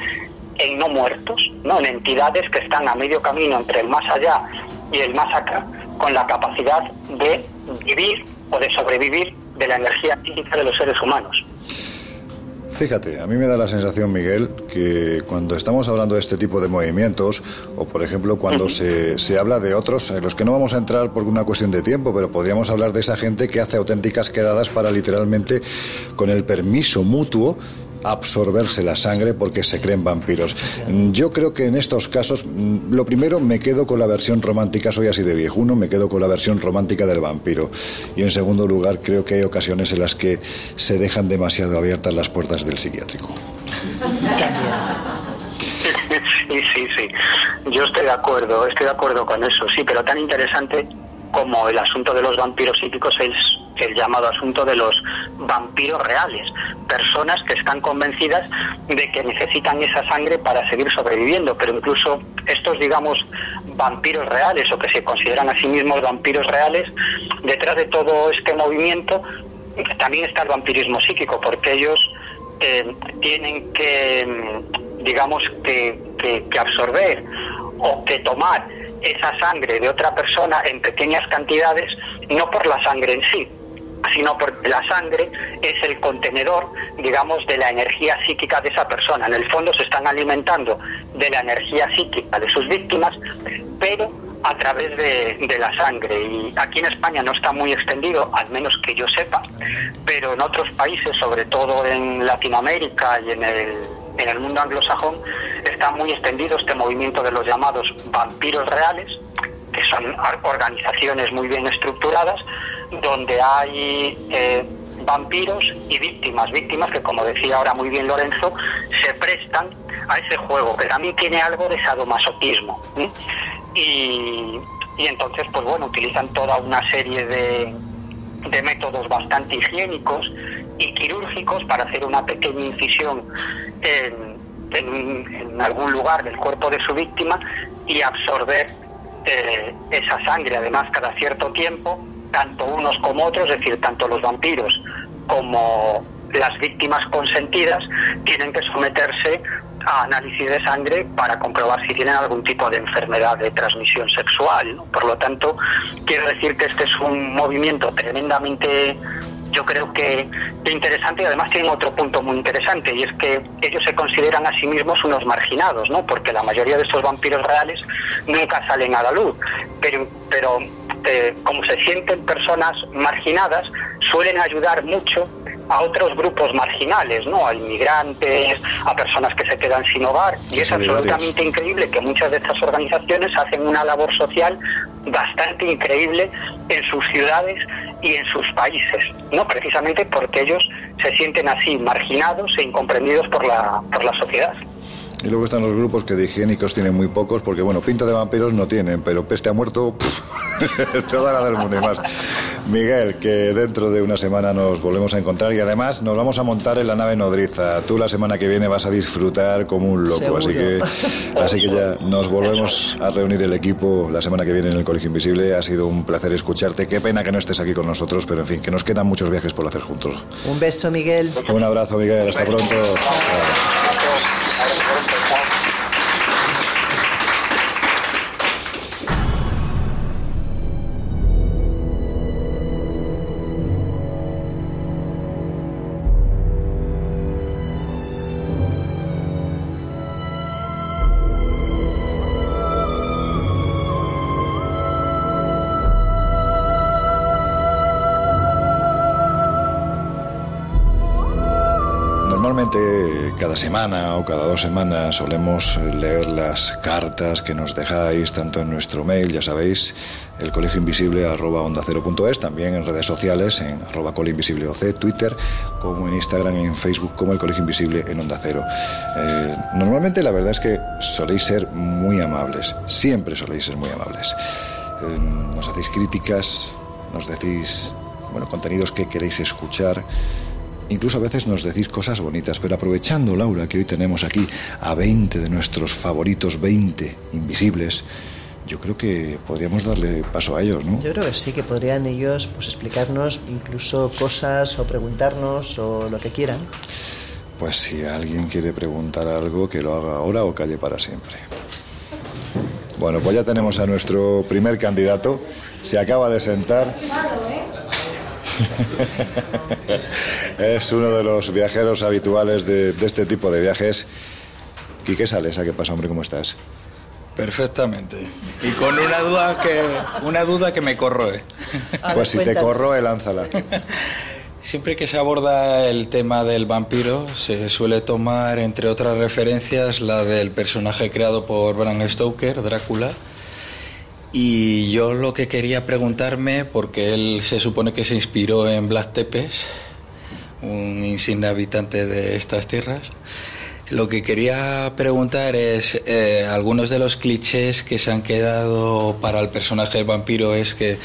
S8: en no muertos, ¿no? en entidades que están a medio camino entre el más allá y el más acá, con la capacidad de vivir o de sobrevivir de la energía psíquica de los seres humanos.
S1: Fíjate, a mí me da la sensación, Miguel, que cuando estamos hablando de este tipo de movimientos, o por ejemplo cuando se, se habla de otros, en los que no vamos a entrar por una cuestión de tiempo, pero podríamos hablar de esa gente que hace auténticas quedadas para literalmente, con el permiso mutuo, absorberse la sangre porque se creen vampiros. Yo creo que en estos casos, mm, lo primero, me quedo con la versión romántica, soy así de viejuno, me quedo con la versión romántica del vampiro. Y en segundo lugar, creo que hay ocasiones en las que se dejan demasiado abiertas las puertas del psiquiátrico.
S8: Sí, sí, sí. Yo estoy de acuerdo, estoy de acuerdo con eso, sí, pero tan interesante como el asunto de los vampiros psíquicos es el llamado asunto de los vampiros reales, personas que están convencidas de que necesitan esa sangre para seguir sobreviviendo, pero incluso estos, digamos, vampiros reales o que se consideran a sí mismos vampiros reales, detrás de todo este movimiento también está el vampirismo psíquico, porque ellos eh, tienen que, digamos, que, que absorber o que tomar esa sangre de otra persona en pequeñas cantidades, no por la sangre en sí, sino porque la sangre es el contenedor, digamos, de la energía psíquica de esa persona. En el fondo se están alimentando de la energía psíquica de sus víctimas, pero a través de, la sangre. Y aquí en España no está muy extendido, al menos que yo sepa, pero en otros países, sobre todo en Latinoamérica y en el, en el mundo anglosajón, está muy extendido este movimiento de los llamados vampiros reales, que son organizaciones muy bien estructuradas, donde hay eh, vampiros y víctimas, víctimas que como decía ahora muy bien Lorenzo, se prestan a ese juego, que también tiene algo de sadomasoquismo. Y, y entonces, pues bueno, utilizan toda una serie de, de métodos bastante higiénicos y quirúrgicos para hacer una pequeña incisión en, en, algún lugar del cuerpo de su víctima y absorber eh, esa sangre, además, cada cierto tiempo tanto unos como otros, es decir, tanto los vampiros como las víctimas consentidas tienen que someterse a análisis de sangre para comprobar si tienen algún tipo de enfermedad de transmisión sexual. Por lo tanto, quiero decir que este es un movimiento tremendamente yo creo que, interesante y además tienen otro punto muy interesante y es que ellos se consideran a sí mismos unos marginados, ¿no? Porque la mayoría de estos vampiros reales nunca salen a la luz, pero, pero eh, como se sienten personas marginadas, suelen ayudar mucho a otros grupos marginales, ¿no? A inmigrantes, a personas que se quedan sin hogar. Y es absolutamente increíble que muchas de estas organizaciones hacen una labor social bastante increíble en sus ciudades y en sus países, ¿no? Precisamente porque ellos se sienten así marginados e incomprendidos por la, por la sociedad.
S1: Y luego están los grupos que de higiénicos tienen muy pocos, porque bueno, pinta de vampiros no tienen, pero peste ha muerto, toda la del mundo y más. Miguel, que dentro de una semana nos volvemos a encontrar y además nos vamos a montar en la nave nodriza. Tú la semana que viene vas a disfrutar como un loco, así que, así que ya nos volvemos a reunir el equipo la semana que viene en el Colegio Invisible. Ha sido un placer escucharte. Qué pena que no estés aquí con nosotros, pero en fin, que nos quedan muchos viajes por hacer juntos.
S4: Un beso, Miguel.
S1: Un abrazo, Miguel. Hasta pronto. Cada semana o cada dos semanas solemos leer las cartas que nos dejáis tanto en nuestro mail, ya sabéis, el colegio invisible arroba onda cero también en redes sociales, en arroba invisible oc, Twitter, como en Instagram y en Facebook como el colegio invisible en onda cero. Eh, normalmente la verdad es que soléis ser muy amables, siempre soléis ser muy amables. Eh, nos hacéis críticas, nos decís, bueno, contenidos que queréis escuchar. Incluso a veces nos decís cosas bonitas, pero aprovechando, Laura, que hoy tenemos aquí a 20 de nuestros favoritos, 20 invisibles, yo creo que podríamos darle paso a ellos, ¿no?
S4: Yo creo que sí, que podrían ellos pues, explicarnos incluso cosas o preguntarnos o lo que quieran.
S1: Pues si alguien quiere preguntar algo, que lo haga ahora o calle para siempre. Bueno, pues ya tenemos a nuestro primer candidato. Se acaba de sentar. Es uno de los viajeros habituales de, este tipo de viajes. Quique Sales, ¿a qué pasa, hombre? ¿Cómo estás?
S9: Perfectamente. Y con una duda que, una duda que me corroe.
S1: Pues si te corroe, lánzala.
S9: Siempre que se aborda el tema del vampiro, se suele tomar, entre otras referencias, la del personaje creado por Bram Stoker, Drácula. Y yo lo que quería preguntarme, porque él se supone que se inspiró en Vlad Tepes, un insigne habitante de estas tierras, lo que quería preguntar es, eh, algunos de los clichés que se han quedado para el personaje del vampiro es que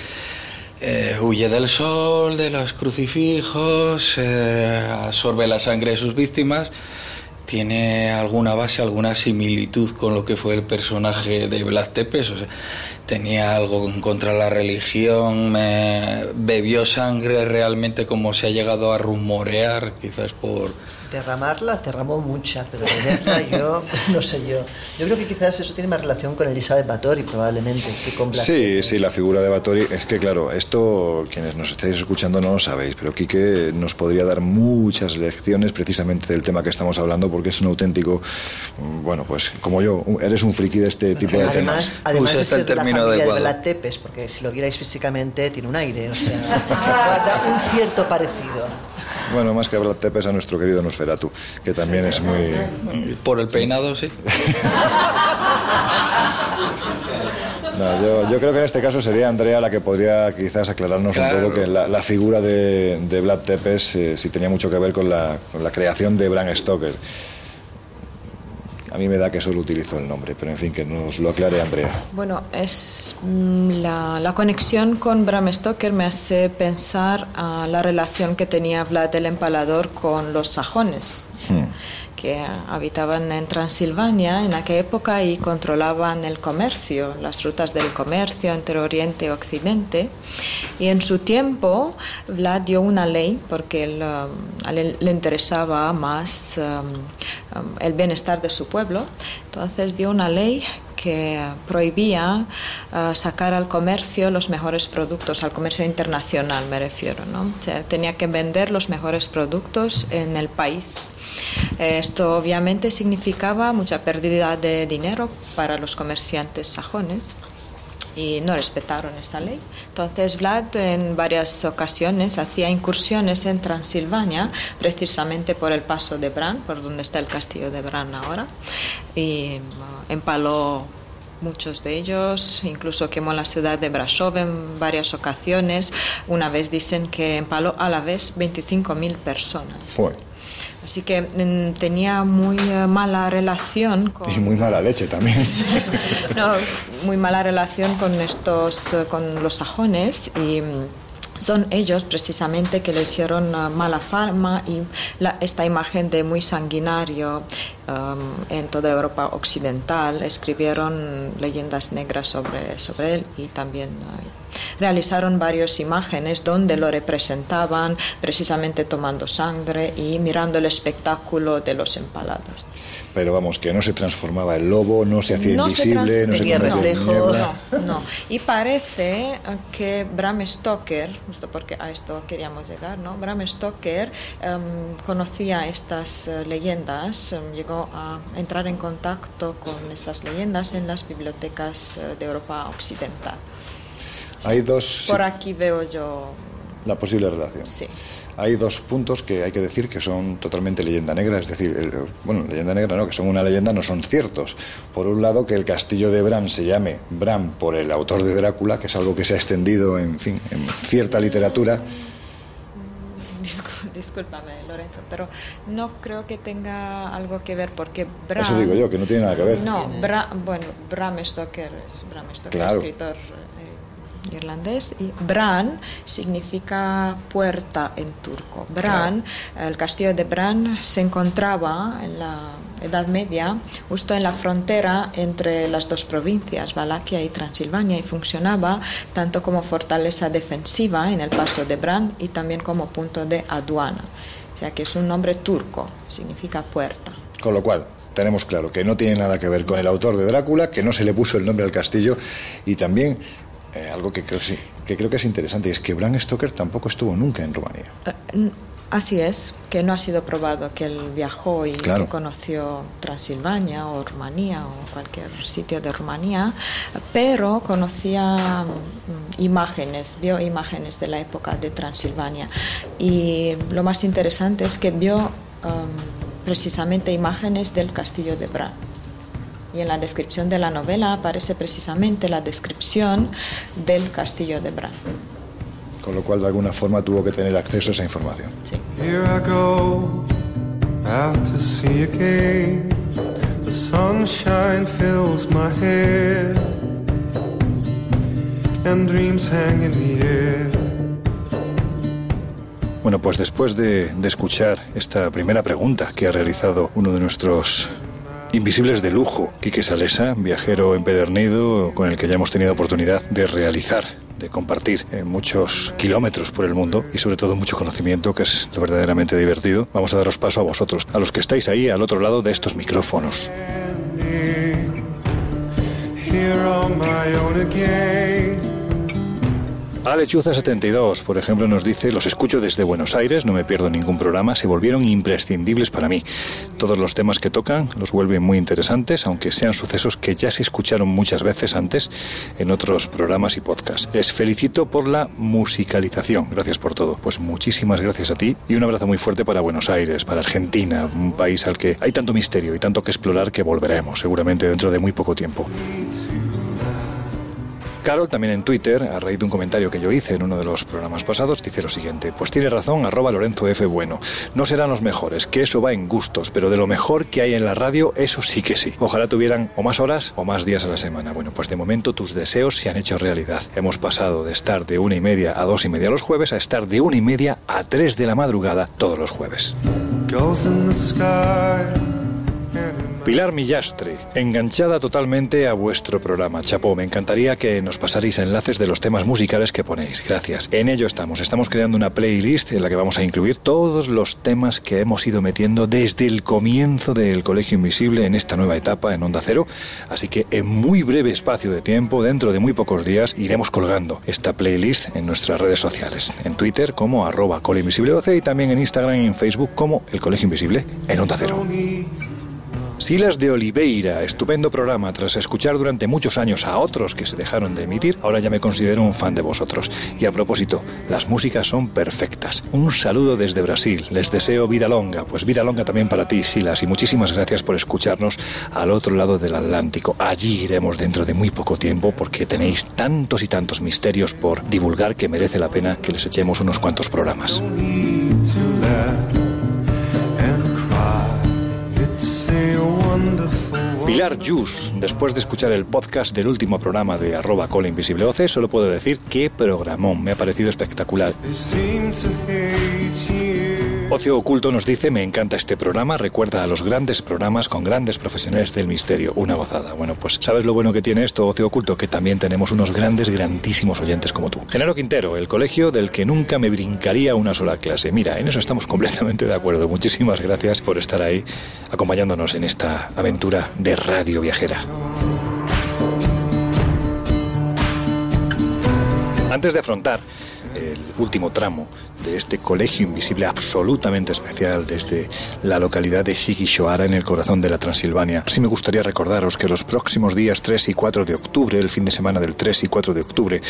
S9: eh, huye del sol, de los crucifijos, eh, absorbe la sangre de sus víctimas. ¿Tiene alguna base, alguna similitud con lo que fue el personaje de Vlad Tepes? ¿Tenía algo contra la religión? ¿Bebió sangre realmente como se ha llegado a rumorear, quizás por
S4: Derramarla, derramó mucha, pero beberla yo, no sé yo. Yo creo que quizás eso tiene más relación con Elizabeth Bathory, probablemente, que con
S1: Sí, sí, la figura de Bathory. Es que, claro, esto, quienes nos estáis escuchando no lo sabéis, pero Quique nos podría dar muchas lecciones precisamente del tema que estamos hablando, porque es un auténtico, mm, bueno, pues como yo, eres un friki de este tipo de temas.
S4: Además, es el término de la Tepes, porque si lo vierais físicamente, tiene un aire, o sea, guarda un cierto parecido.
S1: Bueno, más que hablar Tepes a nuestro querido Nosferatu, que también es muy...
S9: Por el peinado, sí.
S1: yo, creo que en este caso sería Andrea la que podría quizás aclararnos un poco que la, figura de, de Vlad Tepes eh, si tenía mucho que ver con la, con la creación de Bram Stoker. A mí me da que solo utilizo el nombre, pero en fin, que nos lo aclare Andrea.
S5: Bueno, es mm, la, la conexión con Bram Stoker me hace pensar a la relación que tenía Vlad el Empalador con los sajones. Hmm que habitaban en Transilvania en aquella época y controlaban el comercio, las rutas del comercio entre Oriente y Occidente. Y en su tiempo Vlad dio una ley porque um, le interesaba más um, um, el bienestar de su pueblo. Entonces dio una ley que prohibía uh, sacar al comercio los mejores productos, al comercio internacional me refiero. ¿no? tenía que vender los mejores productos en el país esto obviamente significaba mucha pérdida de dinero para los comerciantes sajones y no respetaron esta ley. Entonces Vlad en varias ocasiones hacía incursiones en Transilvania, precisamente por el paso de Bran, por donde está el castillo de Bran ahora, y empaló muchos de ellos, incluso quemó la ciudad de Brasov en varias ocasiones. Una vez dicen que empaló a la vez 25.000 personas. Así que mm, tenía muy eh, mala relación con...
S1: Y muy mala leche también.
S5: no, muy mala relación con estos, eh, con los sajones y mm, son ellos precisamente que le hicieron eh, mala fama y esta imagen de muy sanguinario en toda Europa occidental escribieron leyendas negras sobre, sobre él y también realizaron varias imágenes donde lo representaban precisamente tomando sangre y mirando el espectáculo de los empalados.
S1: Pero vamos, que no se transformaba el lobo, no se hacía invisible, no se
S5: reflejo. No, no. Y parece que Bram Stoker, justo porque a esto queríamos llegar, ¿no? Bram Stoker em, conocía estas eh, leyendas, em, llegó a entrar en contacto con estas leyendas en las bibliotecas eh, de Europa Occidental.
S1: Hay dos.
S5: Por aquí veo yo.
S1: La posible relación.
S5: Sí.
S10: hay dos puntos que hay que decir que son totalmente leyenda negra, es decir, bueno, leyenda negra no, que son una leyenda, no son ciertos. Por un lado, que el castillo de Bran se llame Bran por el autor de Drácula, que es algo que se ha extendido, en fin, en cierta literatura.
S5: Discúlpame, Lorenzo, pero no creo que tenga algo que ver porque Bram...
S10: Eso digo yo, que no tiene nada que ver.
S5: No, bueno, Bram Stoker es Bram Stoker, escritor irlandés y Bran significa puerta en turco. Bran, el castillo de Bran se encontraba en la Edad Media justo en la frontera entre las dos provincias, Valaquia y Transilvania, y funcionaba tanto como fortaleza defensiva en el paso de Bran y también como punto de aduana. O sea que es un nombre turco, significa puerta.
S10: Con lo cual, tenemos claro que no tiene nada que ver con el autor de Drácula, que no se le puso el nombre al castillo y también eh, algo que creo, que creo que es interesante, es que Bram Stoker tampoco estuvo nunca en Rumanía.
S5: Eh, así es, que no ha sido probado que él viajó y conoció Transilvania o Rumanía o cualquier sitio de Rumanía, pero conocía mm, imágenes, vio imágenes de la época de Transilvania. Y lo más interesante es que vio um, precisamente imágenes del castillo de Bran y en la descripción de la novela aparece precisamente la descripción del castillo de Bran.
S10: Con lo cual, de alguna forma, tuvo que tener acceso a esa información. Sí. Bueno, pues después de, de escuchar esta primera pregunta que ha realizado uno de nuestros Invisibles de lujo, Quique Salesa, viajero empedernido con el que ya hemos tenido oportunidad de realizar de compartir eh, muchos kilómetros por el mundo y sobre todo mucho conocimiento, que es lo verdaderamente divertido. Vamos a daros paso a vosotros, a los que estáis ahí al otro lado de estos micrófonos. Alechuza72, por ejemplo, nos dice, los escucho desde Buenos Aires, no me pierdo ningún programa, se volvieron imprescindibles para mí. Todos los temas que tocan los vuelven muy interesantes, aunque sean sucesos que ya se escucharon muchas veces antes en otros programas y podcasts. Les felicito por la musicalización, gracias por todo. Pues muchísimas gracias a ti y un abrazo muy fuerte para Buenos Aires, para Argentina, un país al que hay tanto misterio y tanto que explorar que volveremos seguramente dentro de muy poco tiempo. Carol también en Twitter, a raíz de un comentario que yo hice en uno de los programas pasados, dice lo siguiente, pues tiene razón, arroba Lorenzo F. Bueno, no serán los mejores, que eso va en gustos, pero de lo mejor que hay en la radio, eso sí que sí. Ojalá tuvieran o más horas o más días a la semana. Bueno, pues de momento tus deseos se han hecho realidad. Hemos pasado de estar de una y media a dos y media los jueves a estar de una y media a tres de la madrugada todos los jueves. Pilar Millastre, enganchada totalmente a vuestro programa. Chapo, me encantaría que nos pasarais enlaces de los temas musicales que ponéis. Gracias. En ello estamos. Estamos creando una playlist en la que vamos a incluir todos los temas que hemos ido metiendo desde el comienzo del Colegio Invisible en esta nueva etapa en Onda Cero. Así que en muy breve espacio de tiempo, dentro de muy pocos días, iremos colgando esta playlist en nuestras redes sociales. En Twitter como arroba Invisible y también en Instagram y en Facebook como el Colegio Invisible en Onda Cero. Silas de Oliveira, estupendo programa. Tras escuchar durante muchos años a otros que se dejaron de emitir, ahora ya me considero un fan de vosotros. Y a propósito, las músicas son perfectas. Un saludo desde Brasil. Les deseo vida longa. Pues vida longa también para ti, Silas. Y muchísimas gracias por escucharnos al otro lado del Atlántico. Allí iremos dentro de muy poco tiempo porque tenéis tantos y tantos misterios por divulgar que merece la pena que les echemos unos cuantos programas. Pilar Jus, después de escuchar el podcast del último programa de arroba Cola Invisible OC, solo puedo decir que programón, me ha parecido espectacular. Ocio Oculto nos dice, me encanta este programa, recuerda a los grandes programas con grandes profesionales del misterio, una gozada. Bueno, pues sabes lo bueno que tiene esto, Ocio Oculto, que también tenemos unos grandes, grandísimos oyentes como tú. Genaro Quintero, el colegio del que nunca me brincaría una sola clase. Mira, en eso estamos completamente de acuerdo. Muchísimas gracias por estar ahí acompañándonos en esta aventura de radio viajera. Antes de afrontar el último tramo de este colegio invisible absolutamente especial desde la localidad de Shigishoara en el corazón de la Transilvania. Sí me gustaría recordaros que los próximos días 3 y 4 de octubre, el fin de semana del 3 y 4 de octubre,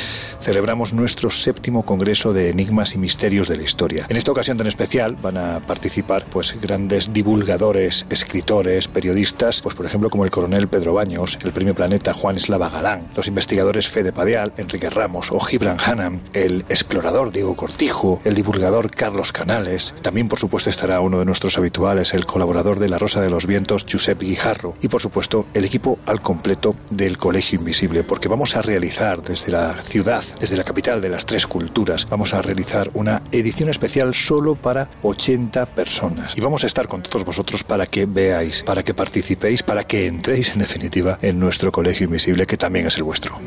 S10: celebramos nuestro séptimo congreso de enigmas y misterios de la historia. En esta ocasión tan especial van a participar pues grandes divulgadores, escritores, periodistas, pues por ejemplo como el coronel Pedro Baños, el premio Planeta Juan Eslava Galán, los investigadores Fede Padial, Enrique Ramos o Gibran Hanam, el explorador Diego Cortijo, el divulgador Carlos Canales. También, por supuesto, estará uno de nuestros habituales, el colaborador de La Rosa de los Vientos, Giuseppe Guijarro. Y, por supuesto, el equipo al completo del Colegio Invisible, porque vamos a realizar desde la ciudad, desde la capital de las tres culturas, vamos a realizar una edición especial solo para 80 personas. Y vamos a estar con todos vosotros para que veáis, para que participéis, para que entréis, en definitiva, en nuestro Colegio Invisible, que también es el vuestro.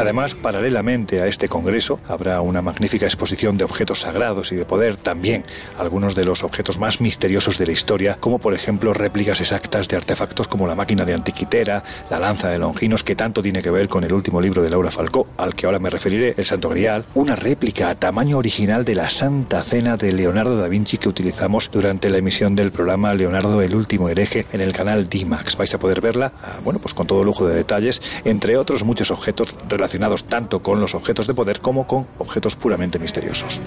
S10: Además, paralelamente a este congreso, habrá una magnífica exposición de objetos sagrados y de poder, también algunos de los objetos más misteriosos de la historia, como por ejemplo réplicas exactas de artefactos como la máquina de Antiquitera, la lanza de Longinos, que tanto tiene que ver con el último libro de Laura Falcó, al que ahora me referiré, el Santo Grial, una réplica a tamaño original de la Santa Cena de Leonardo da Vinci que utilizamos durante la emisión del programa Leonardo el último hereje en el canal D-Max. Vais a poder verla, ah, bueno, pues con todo lujo de detalles, entre otros muchos objetos relacionados tanto con los objetos de poder como con objetos puramente misteriosos.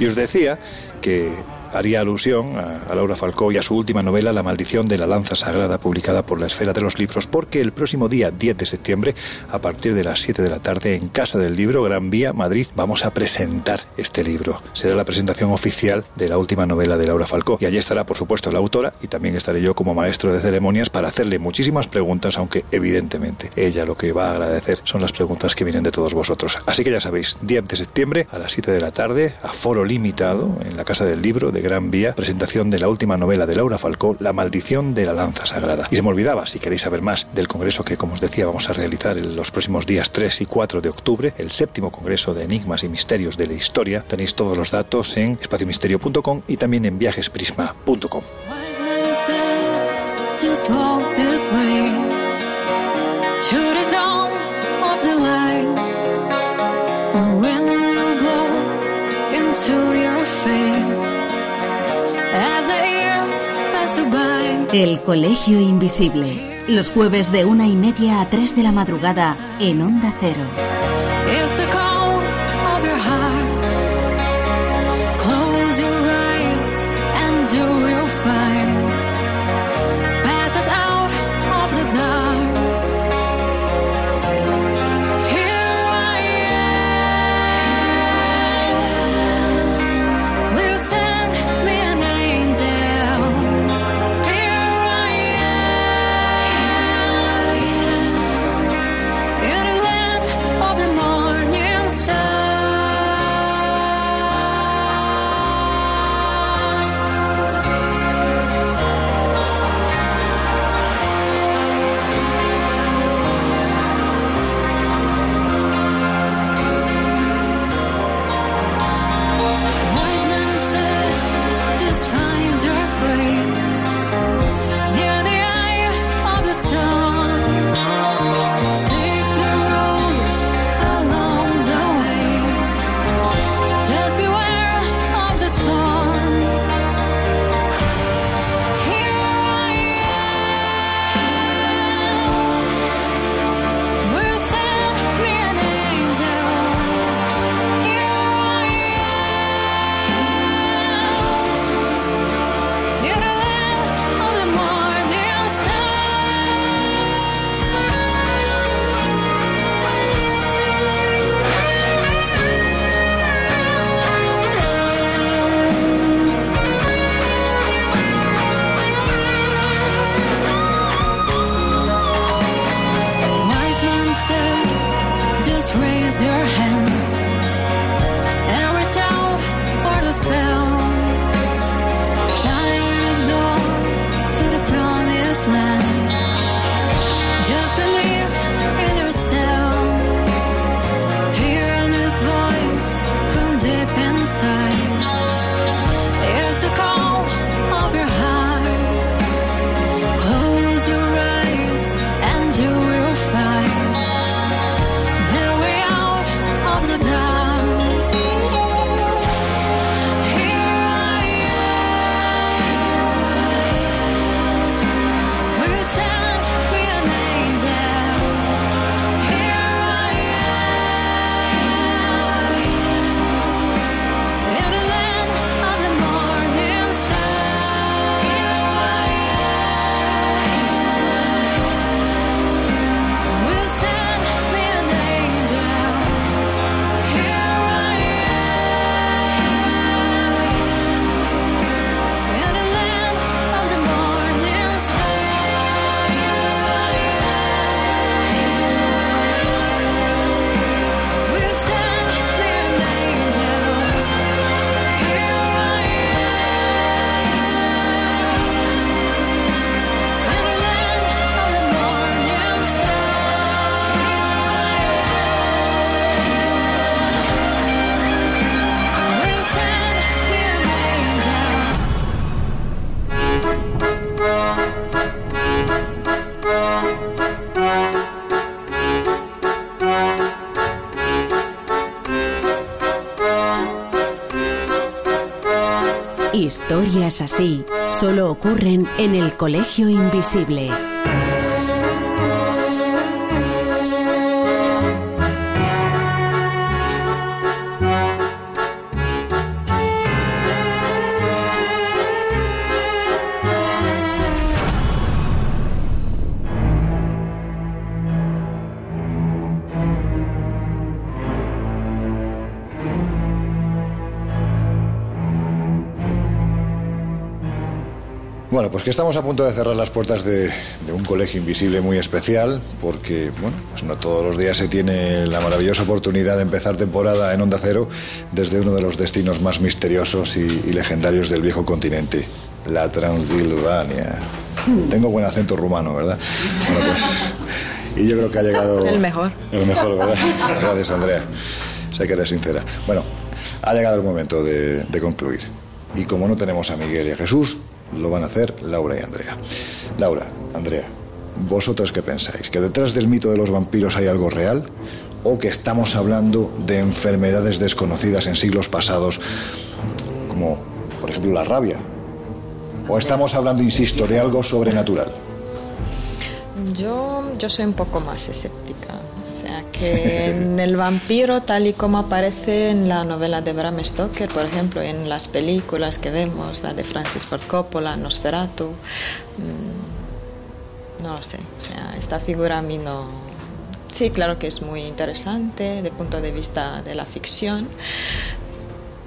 S10: Y os decía que haría alusión a, Laura Falcó y a su última novela La maldición de la lanza sagrada publicada por la Esfera de los Libros porque el próximo día 10 de septiembre a partir de las 7 de la tarde en Casa del Libro Gran Vía Madrid vamos a presentar este libro. Será la presentación oficial de la última novela de Laura Falcó y allí estará por supuesto la autora y también estaré yo como maestro de ceremonias para hacerle muchísimas preguntas aunque evidentemente ella lo que va a agradecer son las preguntas que vienen de todos vosotros. Así que ya sabéis, 10 de septiembre a las 7 de la tarde a foro limitado en la Casa del Libro Gran Vía, presentación de la última novela de Laura Falcó, La maldición de la lanza sagrada. Y se me olvidaba, si queréis saber más del congreso que, como os decía, vamos a realizar en los próximos días 3 y 4 de octubre, el séptimo congreso de enigmas y misterios de la historia, tenéis todos los datos en espaciomisterio.com y también en viajesprisma.com.
S3: El Colegio Invisible. Los jueves de una y media a tres de la madrugada en Onda Cero. just been así solo ocurren en el Colegio Invisible.
S1: Que estamos a punto de cerrar las puertas de, un colegio invisible muy especial, porque, bueno, pues no todos los días se tiene la maravillosa oportunidad de empezar temporada en Onda Cero desde uno de los destinos más misteriosos y, legendarios del viejo continente, la Transilvania. Tengo buen acento rumano, ¿verdad? Bueno, pues. Y yo creo que ha llegado.
S5: El mejor.
S1: El mejor, ¿verdad? Gracias, Andrea. Sé que eres sincera. Bueno, ha llegado el momento de, de concluir. Y como no tenemos a Miguel y a Jesús, lo van a hacer Laura y Andrea. Laura, Andrea, ¿vosotras qué pensáis? ¿Que detrás del mito de los vampiros hay algo real? ¿O que estamos hablando de enfermedades desconocidas en siglos pasados, como por ejemplo la rabia? ¿O estamos hablando, insisto, de algo sobrenatural?
S5: Yo, yo soy un poco más escéptica. Sea, que en el vampiro, tal y como aparece en la novela de Bram Stoker, por ejemplo, en las películas que vemos, la de Francis Ford Coppola, Nosferatu, mm, no lo sé. O sea, esta figura a mí no. Sí, claro que es muy interesante de punto de vista de la ficción,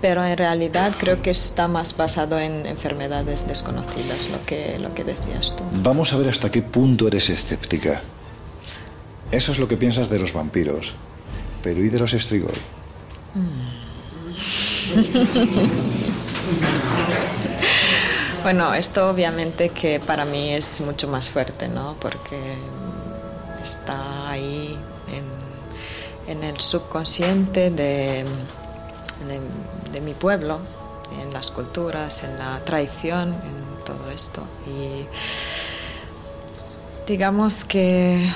S5: pero en realidad creo que está más basado en enfermedades desconocidas, lo que, lo que decías tú.
S1: Vamos a ver hasta qué punto eres escéptica. Eso es lo que piensas de los vampiros. Pero ¿y de los Strigoi?
S5: bueno, esto obviamente que para mí es mucho más fuerte, ¿no? Porque está ahí en, el subconsciente de, de, mi pueblo, en las culturas, en la tradición, en todo esto. Y digamos que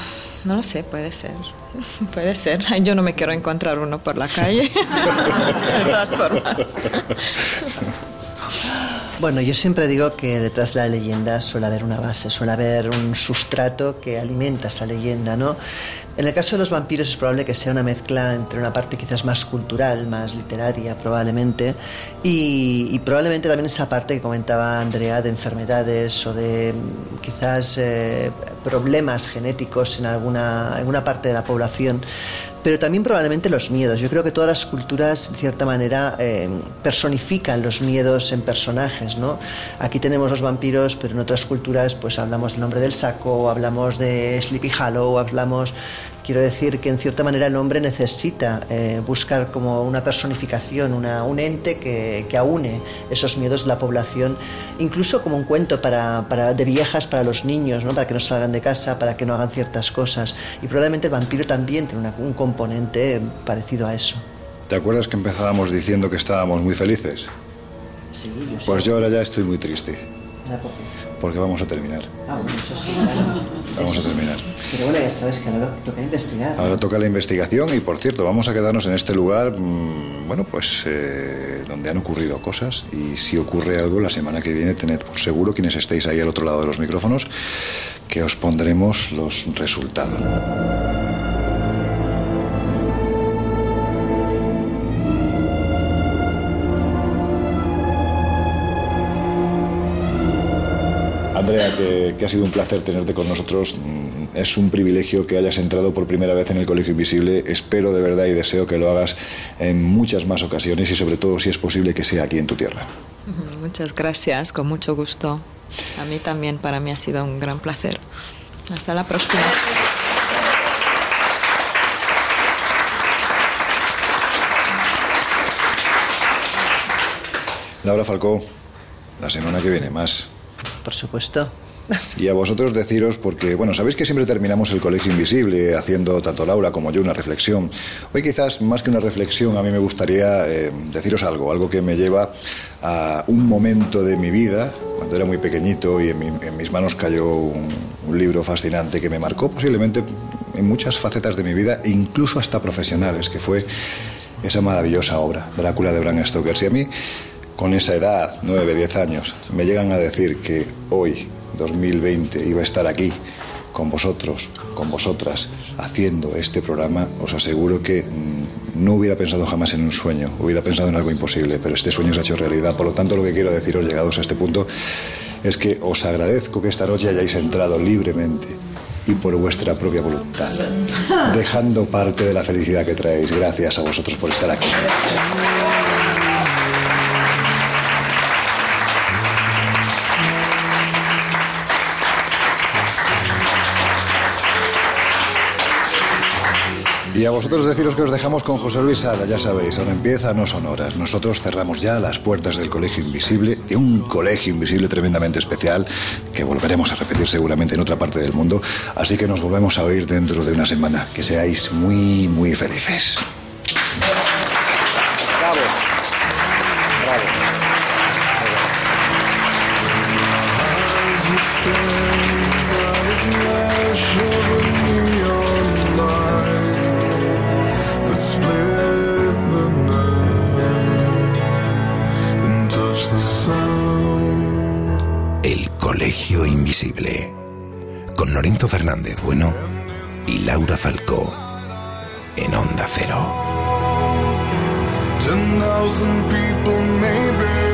S5: no lo sé, puede ser. Puede ser. Yo no me quiero encontrar uno por la calle. de todas formas.
S4: Bueno, yo siempre digo que detrás de la leyenda suele haber una base, suele haber un sustrato que alimenta esa leyenda, ¿no? En el caso de los vampiros es probable que sea una mezcla entre una parte quizás más cultural, más literaria probablemente, y, probablemente también esa parte que comentaba Andrea de enfermedades o de mm, quizás eh, problemas genéticos en alguna, alguna parte de la población pero también probablemente los miedos. Yo creo que todas las culturas, de cierta manera, eh, personifican los miedos en personajes, ¿no? Aquí tenemos los vampiros, pero en otras culturas, pues hablamos del nombre del saco, hablamos de Sleepy Hollow, hablamos Quiero decir que en cierta manera el hombre necesita eh, buscar como una personificación, una, un ente que, que, aúne esos miedos de la población, incluso como un cuento para, para, de viejas para los niños, ¿no? para que no salgan de casa, para que no hagan ciertas cosas. Y probablemente el vampiro también tiene un componente parecido a eso.
S1: ¿Te acuerdas que empezábamos diciendo que estábamos muy felices?
S4: Sí, yo
S1: Pues yo ahora ya estoy muy triste. Porque vamos a terminar.
S4: Ah, bueno, eso sí,
S1: Vamos a terminar.
S4: Pero bueno, ya sabes que ahora toca investigar.
S1: Ahora toca la investigación y, por cierto, vamos a quedarnos en este lugar, mm, bueno, pues eh, donde han ocurrido cosas. Y si ocurre algo, la semana que viene, tened por seguro, quienes estéis ahí al otro lado de los micrófonos, que os pondremos los resultados. Andrea, que, ha sido un placer tenerte con nosotros. Mm, es un privilegio que hayas entrado por primera vez en el Colegio Invisible. Espero de verdad y deseo que lo hagas en muchas más ocasiones y sobre todo, si es posible, que sea aquí en tu tierra.
S5: Muchas gracias, con mucho gusto. A mí también, para mí ha sido un gran placer. Hasta la próxima.
S1: Laura Falcó, la semana que viene más.
S4: Por supuesto.
S1: Y a vosotros deciros, porque, bueno, sabéis que siempre terminamos el colegio invisible haciendo tanto Laura como yo una reflexión. Hoy quizás, más que una reflexión, a mí me gustaría eh, deciros algo, algo que me lleva a un momento de mi vida, cuando era muy pequeñito y en, mis manos cayó un, libro fascinante que me marcó posiblemente en muchas facetas de mi vida, incluso hasta profesionales, que fue esa maravillosa obra, Drácula de Bram Stoker. Si a mí con esa edad, 9, 10 años, me llegan a decir que hoy, 2020, iba a estar aquí con vosotros, con vosotras, haciendo este programa, os aseguro que mm, no hubiera pensado jamás en un sueño, hubiera pensado en algo imposible, pero este sueño se ha hecho realidad. Por lo tanto, lo que quiero deciros, llegados a este punto, es que os agradezco que esta noche hayáis entrado libremente y por vuestra propia voluntad, dejando parte de la felicidad que traéis. Gracias a vosotros por estar aquí. Y a vosotros deciros que os dejamos con José Luis Sala, ya sabéis, ahora empieza, no son horas. Nosotros cerramos ya las puertas del Colegio Invisible, de un colegio invisible tremendamente especial, que volveremos a repetir seguramente en otra parte del mundo. Así que nos volvemos a oír dentro de una semana. Que seáis muy, muy felices.
S2: El Colegio Invisible. Con Lorenzo Fernández Bueno y Laura Falcó. En Onda Cero.
S11: Maybe